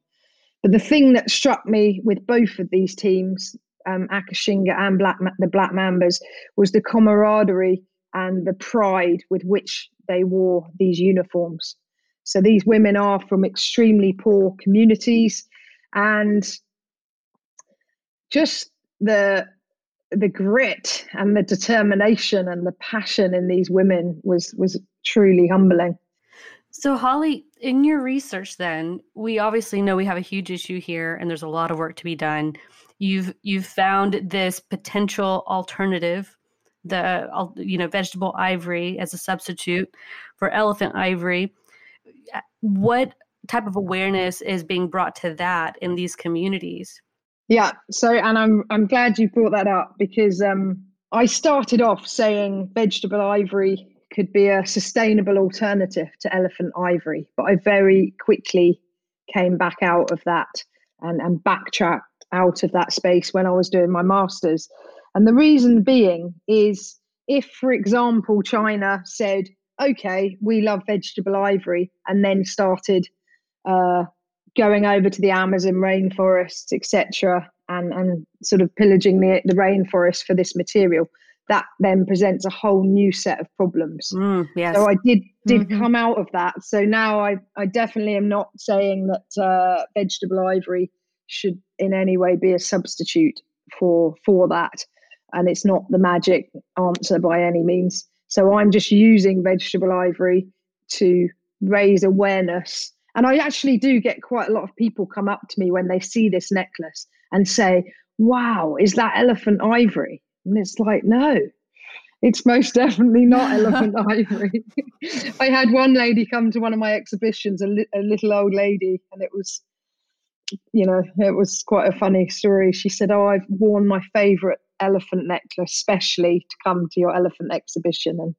But the thing that struck me with both of these teams, um, Akashinga and Black, the Black Mambas, was the camaraderie and the pride with which they wore these uniforms. So these women are from extremely poor communities, and just the the grit and the determination and the passion in these women was was truly humbling. So, Holly, in your research, then we obviously know we have a huge issue here, and there's a lot of work to be done. You've you've found this potential alternative, the you know vegetable ivory as a substitute for elephant ivory. What type of awareness is being brought to that in these communities? Yeah. So, and I'm I'm glad you brought that up because um, I started off saying vegetable ivory could be a sustainable alternative to elephant ivory. But I very quickly came back out of that and, and backtracked out of that space when I was doing my master's. And the reason being is if, for example, China said, okay, we love vegetable ivory, and then started uh, going over to the Amazon rainforests, etc., and, and sort of pillaging the, the rainforest for this material, that then presents a whole new set of problems. Mm, yes. So I did did mm-hmm. come out of that. So now I I definitely am not saying that uh, vegetable ivory should in any way be a substitute for for that, and it's not the magic answer by any means. So I'm just using vegetable ivory to raise awareness. And I actually do get quite a lot of people come up to me when they see this necklace and say, "Wow, is that elephant ivory?" And it's like, no, it's most definitely not elephant ivory. I had one lady come to one of my exhibitions, a, li- a little old lady, and it was, you know, it was quite a funny story. She said, Oh, I've worn my favorite elephant necklace specially to come to your elephant exhibition. And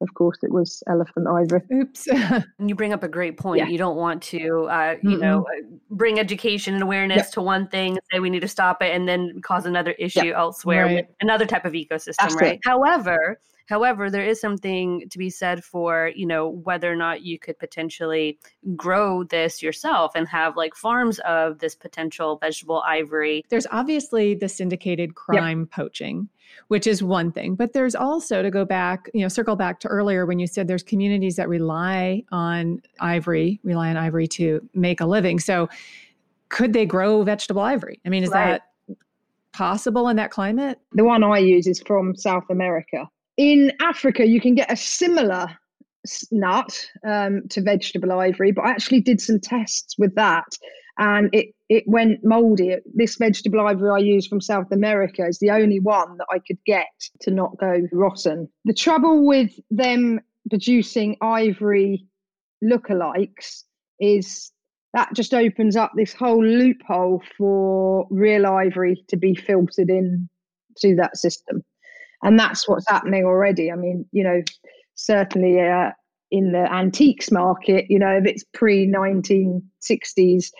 of course it was elephant ivory oops And you bring up a great point yeah. you don't want to uh, you mm-hmm. know uh, bring education and awareness yep. to one thing say we need to stop it and then cause another issue yep. elsewhere right. another type of ecosystem That's right it. however However, there is something to be said for, you know, whether or not you could potentially grow this yourself and have like farms of this potential vegetable ivory. There's obviously the syndicated crime yep. poaching, which is one thing, but there's also to go back, you know, circle back to earlier when you said there's communities that rely on ivory, rely on ivory to make a living. So could they grow vegetable ivory? I mean, is right. that possible in that climate? The one I use is from South America in Africa, you can get a similar nut um, to vegetable ivory, but I actually did some tests with that and it, it went moldy. This vegetable ivory I use from South America is the only one that I could get to not go rotten. The trouble with them producing ivory lookalikes is that just opens up this whole loophole for real ivory to be filtered in to that system and that's what's happening already. I mean, you know, certainly uh, in the antiques market, you know, if it's pre 1960s,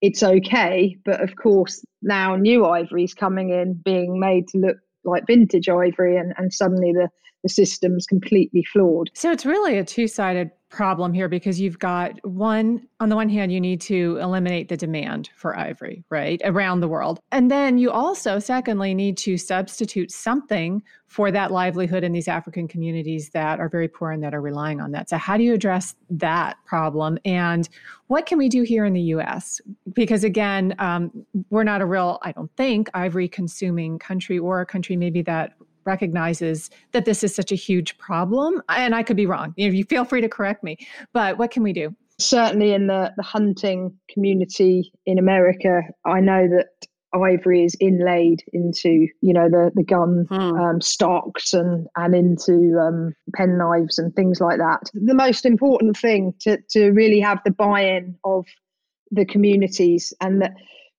it's okay. But of course, now new ivory is coming in, being made to look like vintage ivory, and, and suddenly the, the system's completely flawed. So it's really a two sided problem here because you've got one on the one hand you need to eliminate the demand for ivory right around the world. And then you also secondly need to substitute something for that livelihood in these african communities that are very poor and that are relying on that. So how do you address that problem? And what can we do here in the us because again um, we're not a real i don't think ivory consuming country or a country maybe that recognizes that this is such a huge problem. And I could be wrong. You, know, you feel free to correct me. But what can we do? Certainly in the, the hunting community in America, I know that ivory is inlaid into you know the the gun hmm. um, stocks and and into um, pen knives and things like that. The most important thing to to really have the buy-in of the communities and that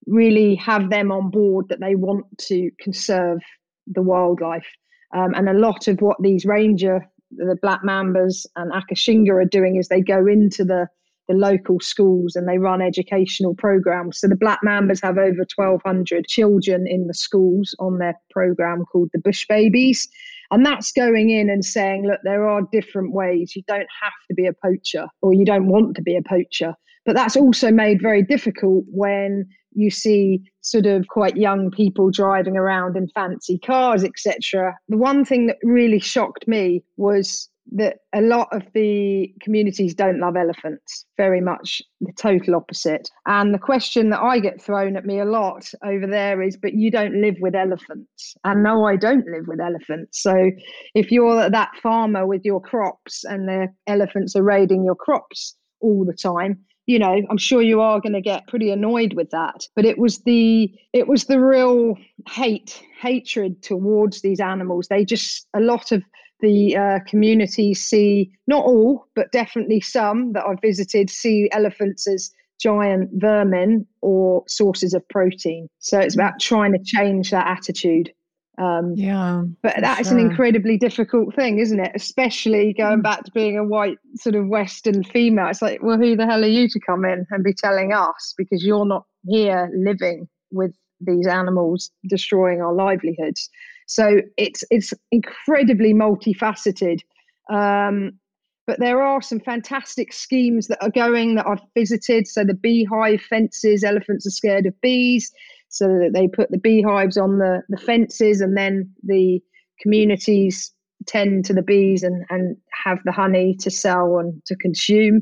really have them on board that they want to conserve the wildlife. Um, and a lot of what these ranger, the black mambas and Akashinga are doing is they go into the the local schools and they run educational programs. So the Black Mambas have over 1,200 children in the schools on their program called the Bush Babies. And that's going in and saying, look, there are different ways. You don't have to be a poacher or you don't want to be a poacher. But that's also made very difficult when you see sort of quite young people driving around in fancy cars, etc. The one thing that really shocked me was that a lot of the communities don't love elephants very much the total opposite. And the question that i get thrown at me a lot over there is but you don't live with elephants. And no i don't live with elephants. So if you're that farmer with your crops and the elephants are raiding your crops all the time you know i'm sure you are going to get pretty annoyed with that but it was the it was the real hate hatred towards these animals. They just a lot of the uh, communities see not all but definitely some that i've visited see elephants as giant vermin or sources of protein. So it's about trying to change that attitude um, yeah. But that is sure. an incredibly difficult thing, isn't it? Especially going mm. back to being a white sort of Western female. It's like, well, who the hell are you to come in and be telling us because you're not here living with these animals destroying our livelihoods. So it's it's incredibly multifaceted. Um, but there are some fantastic schemes that are going that I've visited. So the beehive fences, elephants are scared of bees so that they put the beehives on the, the fences and then the communities tend to the bees and, and have the honey to sell and to consume.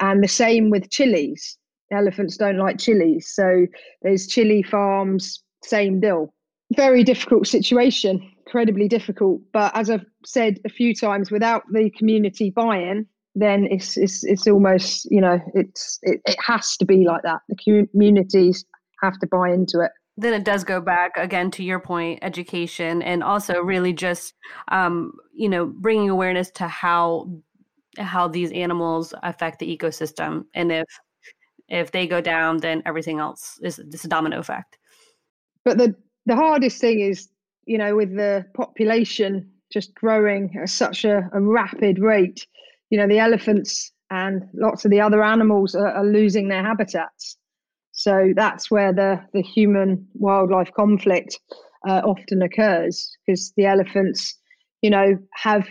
And the same with chilies. Elephants don't like chilies. So there's chili farms, same deal. Very difficult situation, incredibly difficult. But as I've said a few times, without the community buy-in, then it's it's it's almost you know it's it, it has to be like that. The communities have to buy into it. Then it does go back again to your point education and also really just um, you know bringing awareness to how how these animals affect the ecosystem. And if if they go down then everything else is this domino effect. But the the hardest thing is you know with the population just growing at such a, a rapid rate you know the elephants and lots of the other animals are, are losing their habitats so that's where the, the human wildlife conflict uh, often occurs because the elephants, you know, have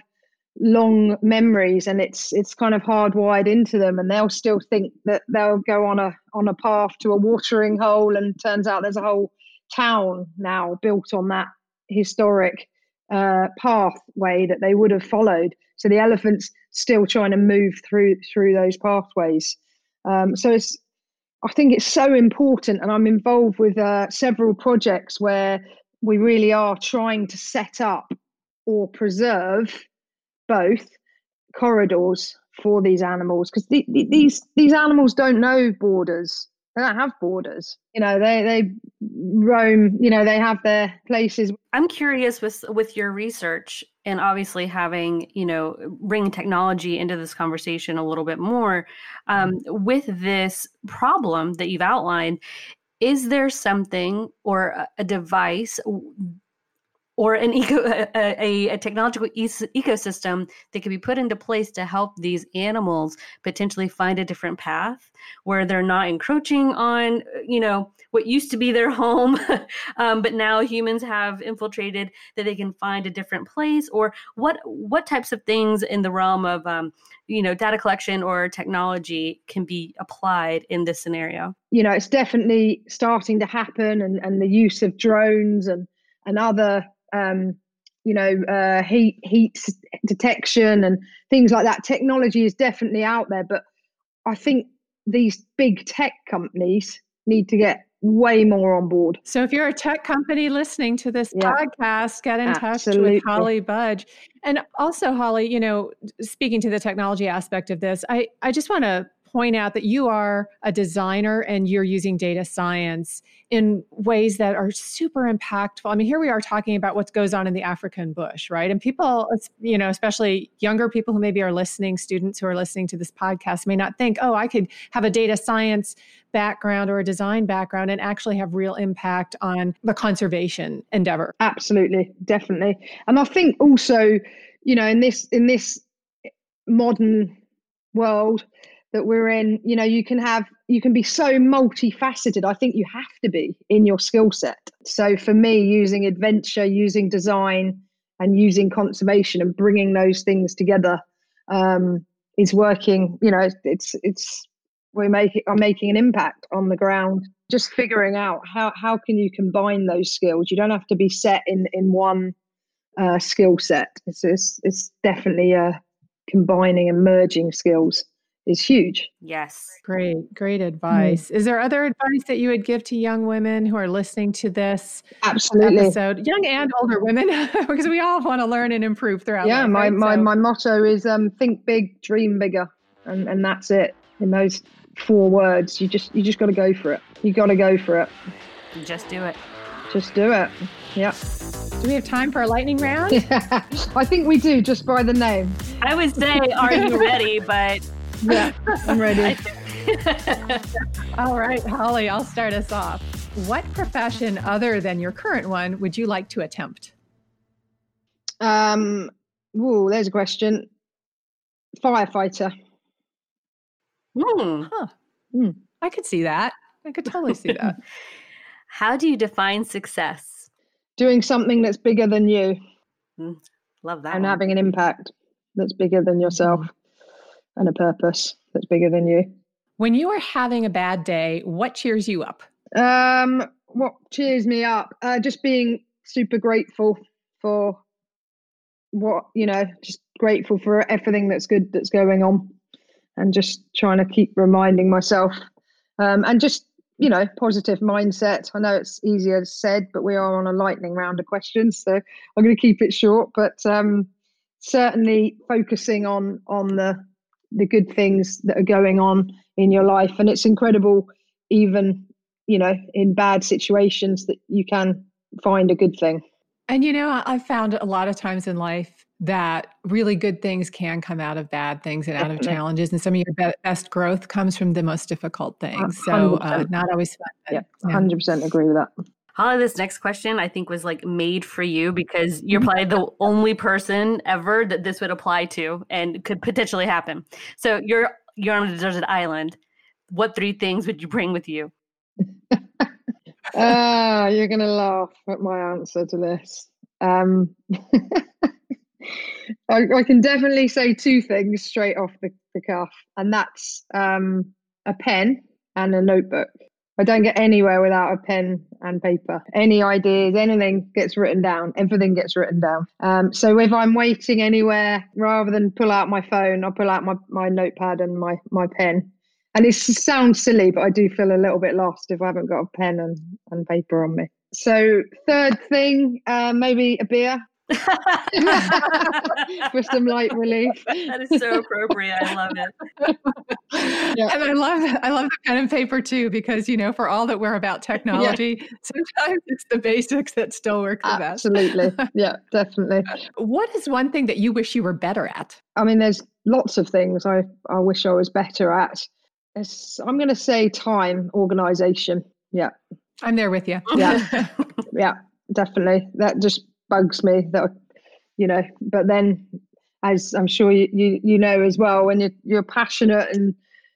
long memories and it's it's kind of hardwired into them and they'll still think that they'll go on a on a path to a watering hole and turns out there's a whole town now built on that historic uh, pathway that they would have followed. So the elephants still trying to move through through those pathways. Um, so it's I think it's so important, and I'm involved with uh, several projects where we really are trying to set up or preserve both corridors for these animals because the, the, these these animals don't know borders. They don't have borders. You know they they roam you know they have their places. I'm curious with with your research and obviously having you know bringing technology into this conversation a little bit more um, with this problem that you've outlined is there something or a device or an eco a, a technological e- ecosystem that could be put into place to help these animals potentially find a different path where they're not encroaching on you know what used to be their home um, but now humans have infiltrated that they can find a different place or what what types of things in the realm of um, you know data collection or technology can be applied in this scenario? You know it's definitely starting to happen and, and the use of drones and and other um, you know, uh, heat heat detection and things like that. Technology is definitely out there, but I think these big tech companies need to get way more on board. So if you're a tech company listening to this yeah. podcast, get in Absolutely. touch with Holly Budge. And also Holly, you know, speaking to the technology aspect of this, I I just want to point out that you are a designer and you're using data science in ways that are super impactful. I mean, here we are talking about what goes on in the African bush, right? And people, you know, especially younger people who maybe are listening, students who are listening to this podcast may not think, oh, I could have a data science background or a design background and actually have real impact on the conservation endeavor. Absolutely, definitely. And I think also, you know, in this in this modern world, that we're in you know you can have you can be so multifaceted. I think you have to be in your skill set. So for me using adventure using design and using conservation and bringing those things together um, is working you know it's it's we're making are making an impact on the ground. Just figuring out how how can you combine those skills? You don't have to be set in in one uh, skill set. It's, it's it's definitely uh combining and merging skills is huge. Yes. Great, great advice. Mm. Is there other advice that you would give to young women who are listening to this Absolutely. episode? Young and older women, because we all want to learn and improve throughout Yeah, life, my, right? my, so. my motto is um, think big, dream bigger. And, and that's it. In those four words, you just you just got to go for it. You got to go for it. Just do it. Just do it. Yeah. Do we have time for a lightning round? Yeah, I think we do, just by the name. I would say, are you ready? But yeah, I'm ready. All right, Holly, I'll start us off. What profession other than your current one would you like to attempt? Um, whoa, there's a question. Firefighter. Hmm. Huh. Mm. I could see that. I could totally see that. How do you define success? Doing something that's bigger than you. Mm, love that. And one. having an impact that's bigger than yourself. And a purpose that's bigger than you. When you are having a bad day, what cheers you up? Um, what cheers me up? Uh, just being super grateful for what you know, just grateful for everything that's good that's going on, and just trying to keep reminding myself, um, and just you know, positive mindset. I know it's easier said, but we are on a lightning round of questions, so I'm going to keep it short. But um, certainly focusing on on the the good things that are going on in your life. And it's incredible even you know in bad situations that you can find a good thing. And you know i've found a lot of times in life that really good things can come out of bad things and out of challenges. And some of your best growth comes from the most difficult things. So uh, not always fun but, yeah, yeah. 100% agree with that Holly, this next question I think was like made for you because you're probably the only person ever that this would apply to and could potentially happen. So you're you're on a deserted island. What three things would you bring with you? Ah, uh, you're gonna laugh at my answer to this. Um, I, I, can definitely say two things straight off the, the cuff, and that's um, a pen and a notebook. I don't get anywhere without a pen and paper. Any ideas, anything gets written down. Everything gets written down. Um, so if I'm waiting anywhere, rather than pull out my phone, I'll pull out my, my notepad and my, my pen. And it sounds silly, but I do feel a little bit lost if I haven't got a pen and, and paper on me. So third thing, uh, maybe a beer. for some light relief. That is so appropriate. I love it. Yeah. And I love I love the pen and paper too because you know for all that we're about technology, yeah. sometimes it's the basics that still work the best. Absolutely. Yeah, definitely. What is one thing that you wish you were better at? I mean, there's lots of things I, I wish I was better at. It's, I'm going to say time organization. Yeah. I'm there with you. Yeah. yeah, definitely. That just bugs me that you know. But then, as I'm sure you you, you know as well, when you're you're passionate and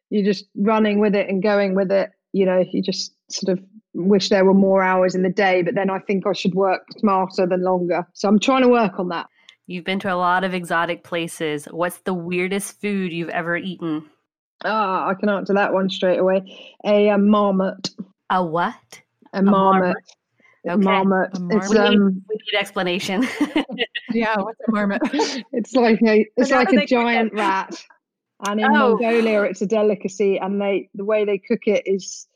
you're just running with it and going with it, you know, you just sort of wish there were more hours in the day. But then I think I should work smarter than longer. So I'm trying to work on that. You've been to a lot of exotic places. What's the weirdest food you've ever eaten? Ah, I can answer that one straight away. A, a marmot. A what? A, a marmot. Okay. Marmot. A marmot. It's, we, need, um, we need explanation. yeah, what's a marmot? it's like a it's like a giant rat. And in oh. Mongolia it's a delicacy and they the way they cook it is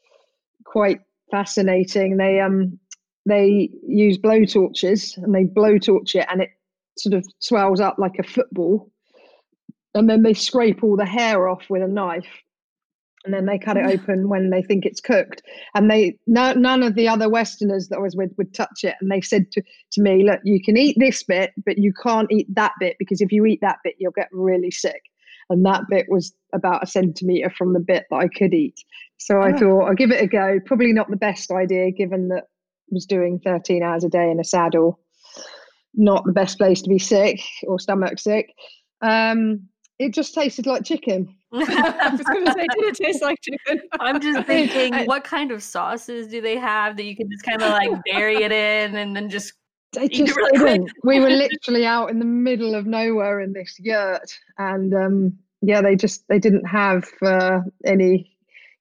quite fascinating. They um they use blowtorches and they blow torch it and it sort of swells up like a football. And then they scrape all the hair off with a knife. And then they cut it open when they think it's cooked. And they no, none of the other Westerners that I was with would touch it. And they said to, to me, look, you can eat this bit, but you can't eat that bit because if you eat that bit, you'll get really sick. And that bit was about a centimeter from the bit that I could eat. So I oh. thought I'll give it a go. Probably not the best idea given that I was doing 13 hours a day in a saddle not the best place to be sick or stomach sick. Um, it just tasted like chicken. I was going to say, did it taste like chicken? I'm just thinking, what kind of sauces do they have that you can just kind of like bury it in and then just they just really didn't. We were literally out in the middle of nowhere in this yurt, and um, yeah, they just they didn't have uh, any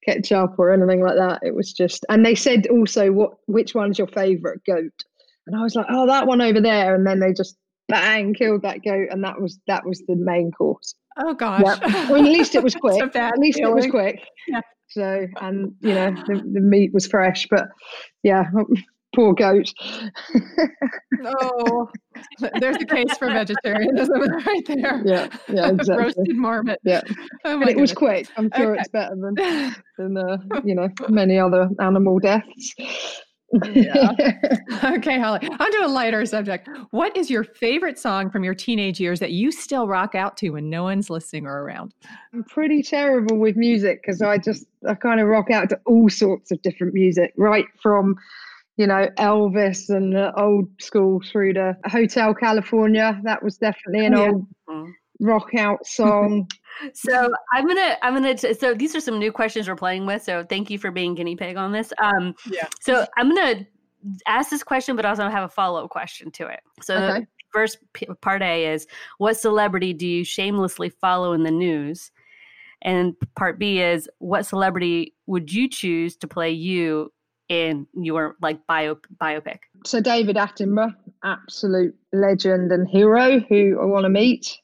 ketchup or anything like that. It was just, and they said also, what which one's your favourite goat? And I was like, oh, that one over there. And then they just bang killed that goat, and that was that was the main course. Oh gosh. Yeah. Well, at least it was quick. at least feeling. it was quick. Yeah. So, and you know, the, the meat was fresh, but yeah, poor goat. oh, there's a case for vegetarianism right there. Yeah, yeah, exactly. Roasted marmot. Yeah, oh and it goodness. was quick. I'm sure okay. it's better than than uh, you know many other animal deaths yeah. okay, Holly. On to a lighter subject. What is your favorite song from your teenage years that you still rock out to when no one's listening or around? I'm pretty terrible with music because I just I kind of rock out to all sorts of different music, right from you know Elvis and the old school through to Hotel California. That was definitely an oh, old mm-hmm. rock out song. so i'm gonna i'm gonna t- so these are some new questions we're playing with so thank you for being guinea pig on this. Um yeah. so i'm gonna ask this question but also have a follow-up question to it. So okay. first p- part a is what celebrity do you shamelessly follow in the news? And part b is what celebrity would you choose to play you in your like bio biopic? So david attenborough absolute legend and hero who i want to meet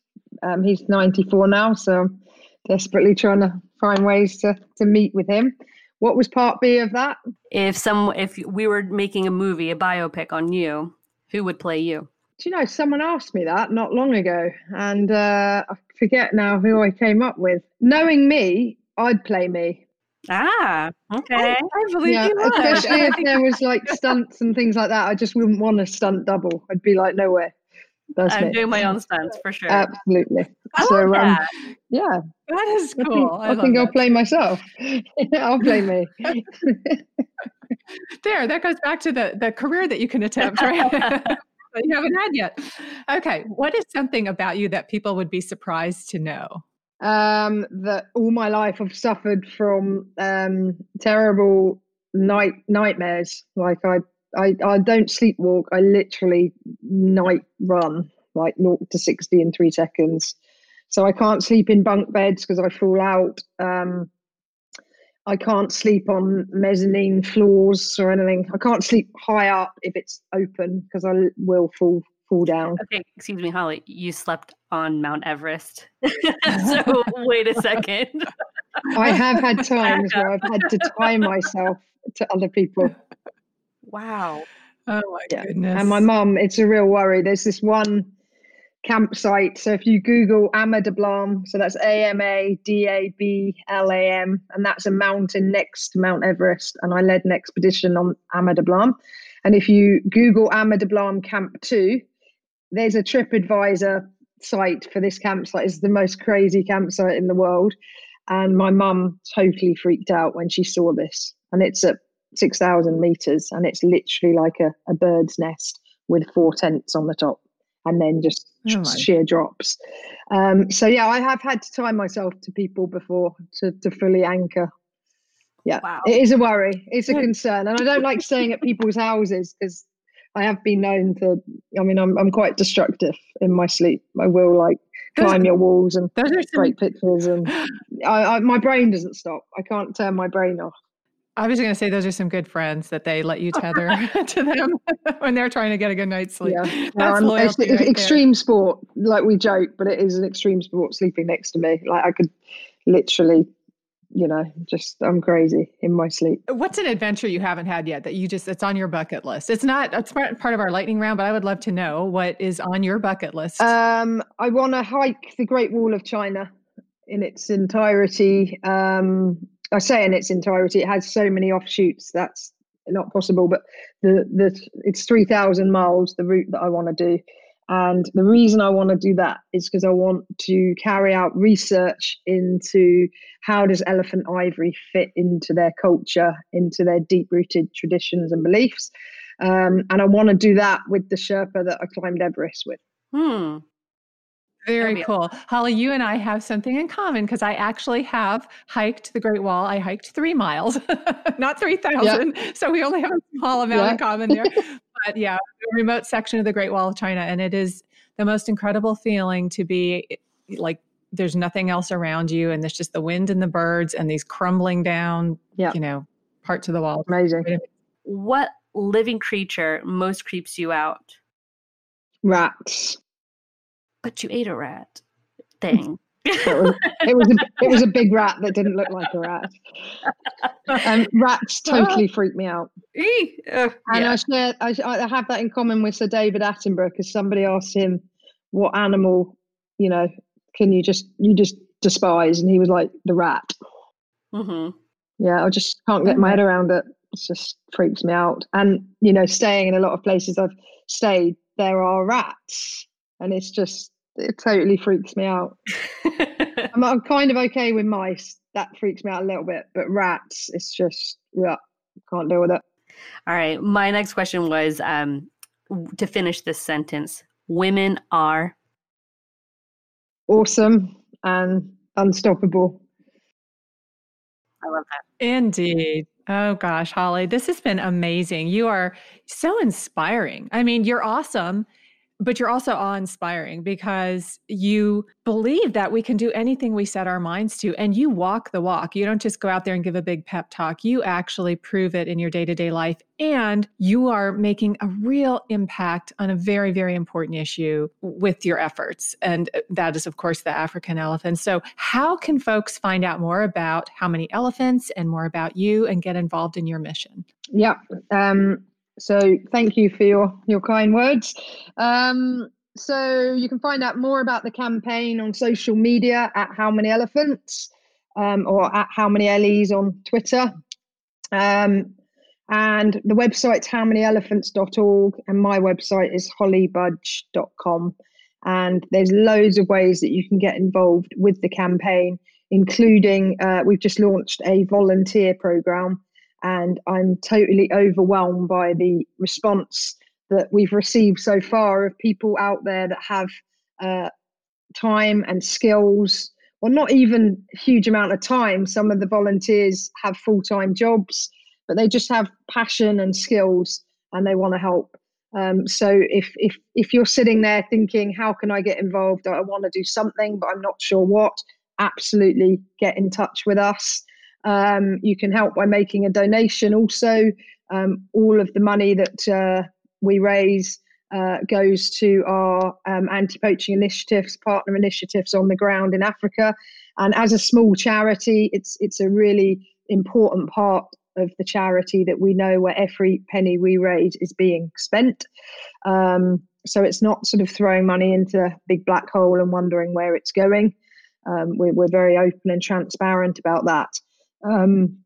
um, he's 94 now, so I'm desperately trying to find ways to, to meet with him. What was part B of that? If some, if we were making a movie, a biopic on you, who would play you? Do you know someone asked me that not long ago, and uh, I forget now who I came up with. Knowing me, I'd play me. Ah, okay. I, I believe yeah, you Especially if there was like stunts and things like that. I just wouldn't want a stunt double. I'd be like, no way. That's I'm me. doing my own stunts for sure. Absolutely. I so, um, yeah. That is cool. I think, I think I'll play myself. I'll play me. there, that goes back to the, the career that you can attempt, right? that you haven't had yet. Okay. What is something about you that people would be surprised to know? Um, that all my life I've suffered from um, terrible night nightmares. Like I I, I don't sleepwalk. I literally night run like 0 to 60 in three seconds. So I can't sleep in bunk beds because I fall out. Um, I can't sleep on mezzanine floors or anything. I can't sleep high up if it's open because I will fall fall down. Okay, excuse me, Holly. You slept on Mount Everest. so wait a second. I have had times where I've had to tie myself to other people. Wow. Oh my yeah. goodness. And my mum, it's a real worry. There's this one campsite. So if you Google Ama Dablam, so that's A M A D A B L A M, and that's a mountain next to Mount Everest. And I led an expedition on Ama Dablam. And if you Google Ama Dablam Camp 2, there's a TripAdvisor site for this campsite. It's the most crazy campsite in the world. And my mum totally freaked out when she saw this. And it's at 6,000 meters and it's literally like a, a bird's nest with four tents on the top and then just Oh sheer drops. Um, so yeah, I have had to tie myself to people before to, to fully anchor. Yeah, Wow. it is a worry. It's a concern, and I don't like staying at people's houses because I have been known to. I mean, I'm I'm quite destructive in my sleep. I will like Those- climb your walls and Those are some break pictures, and I, I my brain doesn't stop. I can't turn my brain off. I was going to say those are some good friends that they let you tether to them when they're trying to get a good night's sleep. Yeah, That's loyalty right there. extreme sport. Like we joke, but it is an extreme sport. Sleeping next to me, like I could literally, you know, just I'm crazy in my sleep. What's an adventure you haven't had yet that you just it's on your bucket list? It's not it's part part of our lightning round, but I would love to know what is on your bucket list. Um, I want to hike the Great Wall of China in its entirety. Um, I say in its entirety, it has so many offshoots that's not possible. But the the it's three thousand miles the route that I want to do, and the reason I want to do that is because I want to carry out research into how does elephant ivory fit into their culture, into their deep rooted traditions and beliefs. Um, and I want to do that with the Sherpa that I climbed Everest with. Hmm. Very cool. Holly, you and I have something in common because I actually have hiked the Great Wall. I hiked three miles, not 3,000. So we only have a small amount Yeah. in common there. but yeah, a remote section of the Great Wall of China. And it is the most incredible feeling to be eh, like there's nothing else around you. And there's just the wind and the birds and these crumbling down, Yeah. you know, parts of the wall. Amazing. What living creature most creeps you out? Rats. But you ate a rat thing. It was, it was a it was a big rat that didn't look like a rat. Um, rats totally freak me out. Eee, ugh, And yeah. I share I, I have that in common with Sir David Attenborough because somebody asked him what animal, you know, can you just you just despise, and he was like the rat. Mhm. Yeah, I just can't get my head around it. It just freaks me out. And you know, staying in a lot of places I've stayed, there are rats, and it's just it totally freaks me out. I'm, I'm kind of okay with mice. That freaks me out a little bit, but rats, it's just yeah, can't deal with it. All right. My next question was um, to finish this sentence women are. Awesome and unstoppable. I love that. Indeed. Oh gosh, Holly, this has been amazing. You are so inspiring. I mean, you're awesome, but you're also awe inspiring because you believe that we can do anything we set our minds to, and you walk the walk. You don't just go out there and give a big pep talk, you actually prove it in your day to day life. And you are making a real impact on a very, very important issue with your efforts. And that is, of course, the African elephant. So, how can folks find out more about how many elephants and more about you and get involved in your mission? Yeah. Um, so thank you for your your kind words. Um, so you can find out more about the campaign on social media at How Many Elephants um, or at How Many Ellies on Twitter. Um, and the website's howmanyelephants.org and my website is hollybudge.com. And there's loads of ways that you can get involved with the campaign, including uh, we've just launched a volunteer program and I'm totally overwhelmed by the response that we've received so far of people out there that have uh, time and skills, or not even huge amount of time. Some of the volunteers have full time jobs, but they just have passion and skills, and they want to help. Um, so if if if you're sitting there thinking, how can I get involved? I want to do something, but I'm not sure what. Absolutely, get in touch with us. Um, you can help by making a donation. Also, um, all of the money that uh, we raise uh, goes to our um, anti-poaching initiatives, partner initiatives on the ground in Africa. And as a small charity, it's it's a really important part of the charity that we know where every penny we raise is being spent. Um, so it's not sort of throwing money into a big black hole and wondering where it's going. Um, we're, we're very open and transparent about that. Um,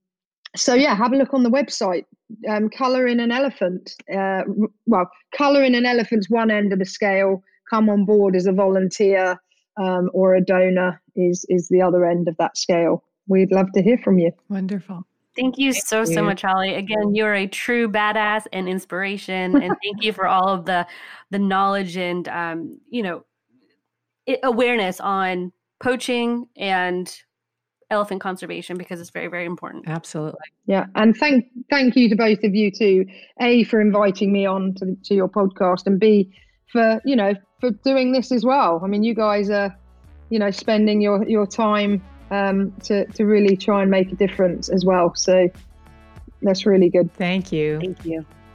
so yeah, have a look on the website. Um, color in an elephant. Uh, well, color in an elephant's one end of the scale. Come on board as a volunteer um, or a donor is is the other end of that scale. We'd love to hear from you. Wonderful. Thank you thank so, you. so much, Holly. Again, you're a true badass and inspiration. and thank you for all of the the knowledge and um, you know, awareness on poaching and elephant conservation because it's very very important. Absolutely. Yeah and thank thank you to both of you too a for inviting me on to, to your podcast and b for you know for doing this as well. I mean you guys are you know spending your your time um, to to really try and make a difference as well. So that's really good. Thank you. Thank you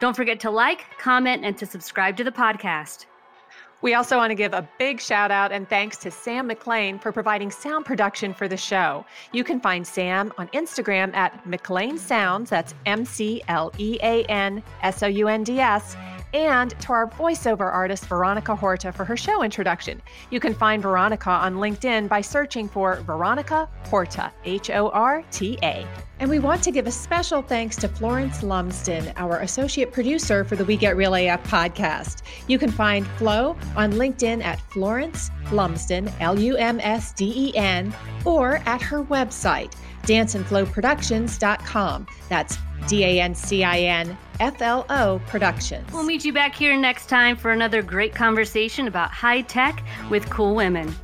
Don't forget to like, comment, and to subscribe to the podcast. We also want to give a big shout out and thanks to Sam McLean for providing sound production for the show. You can find Sam on Instagram at McLean Sounds, that's M C L E A N S O U N D S and to our voiceover artist, Veronica Horta, for her show introduction. You can find Veronica on LinkedIn by searching for Veronica Horta, H O R T A. And we want to give a special thanks to Florence Lumsden, our associate producer for the We Get Real AF podcast. You can find Flo on LinkedIn at Florence Lumsden, L U M S D E N, or at her website, dancinfloproductions.com. That's D A N C I N F L O Productions. We'll meet you back here next time for another great conversation about high tech with cool women.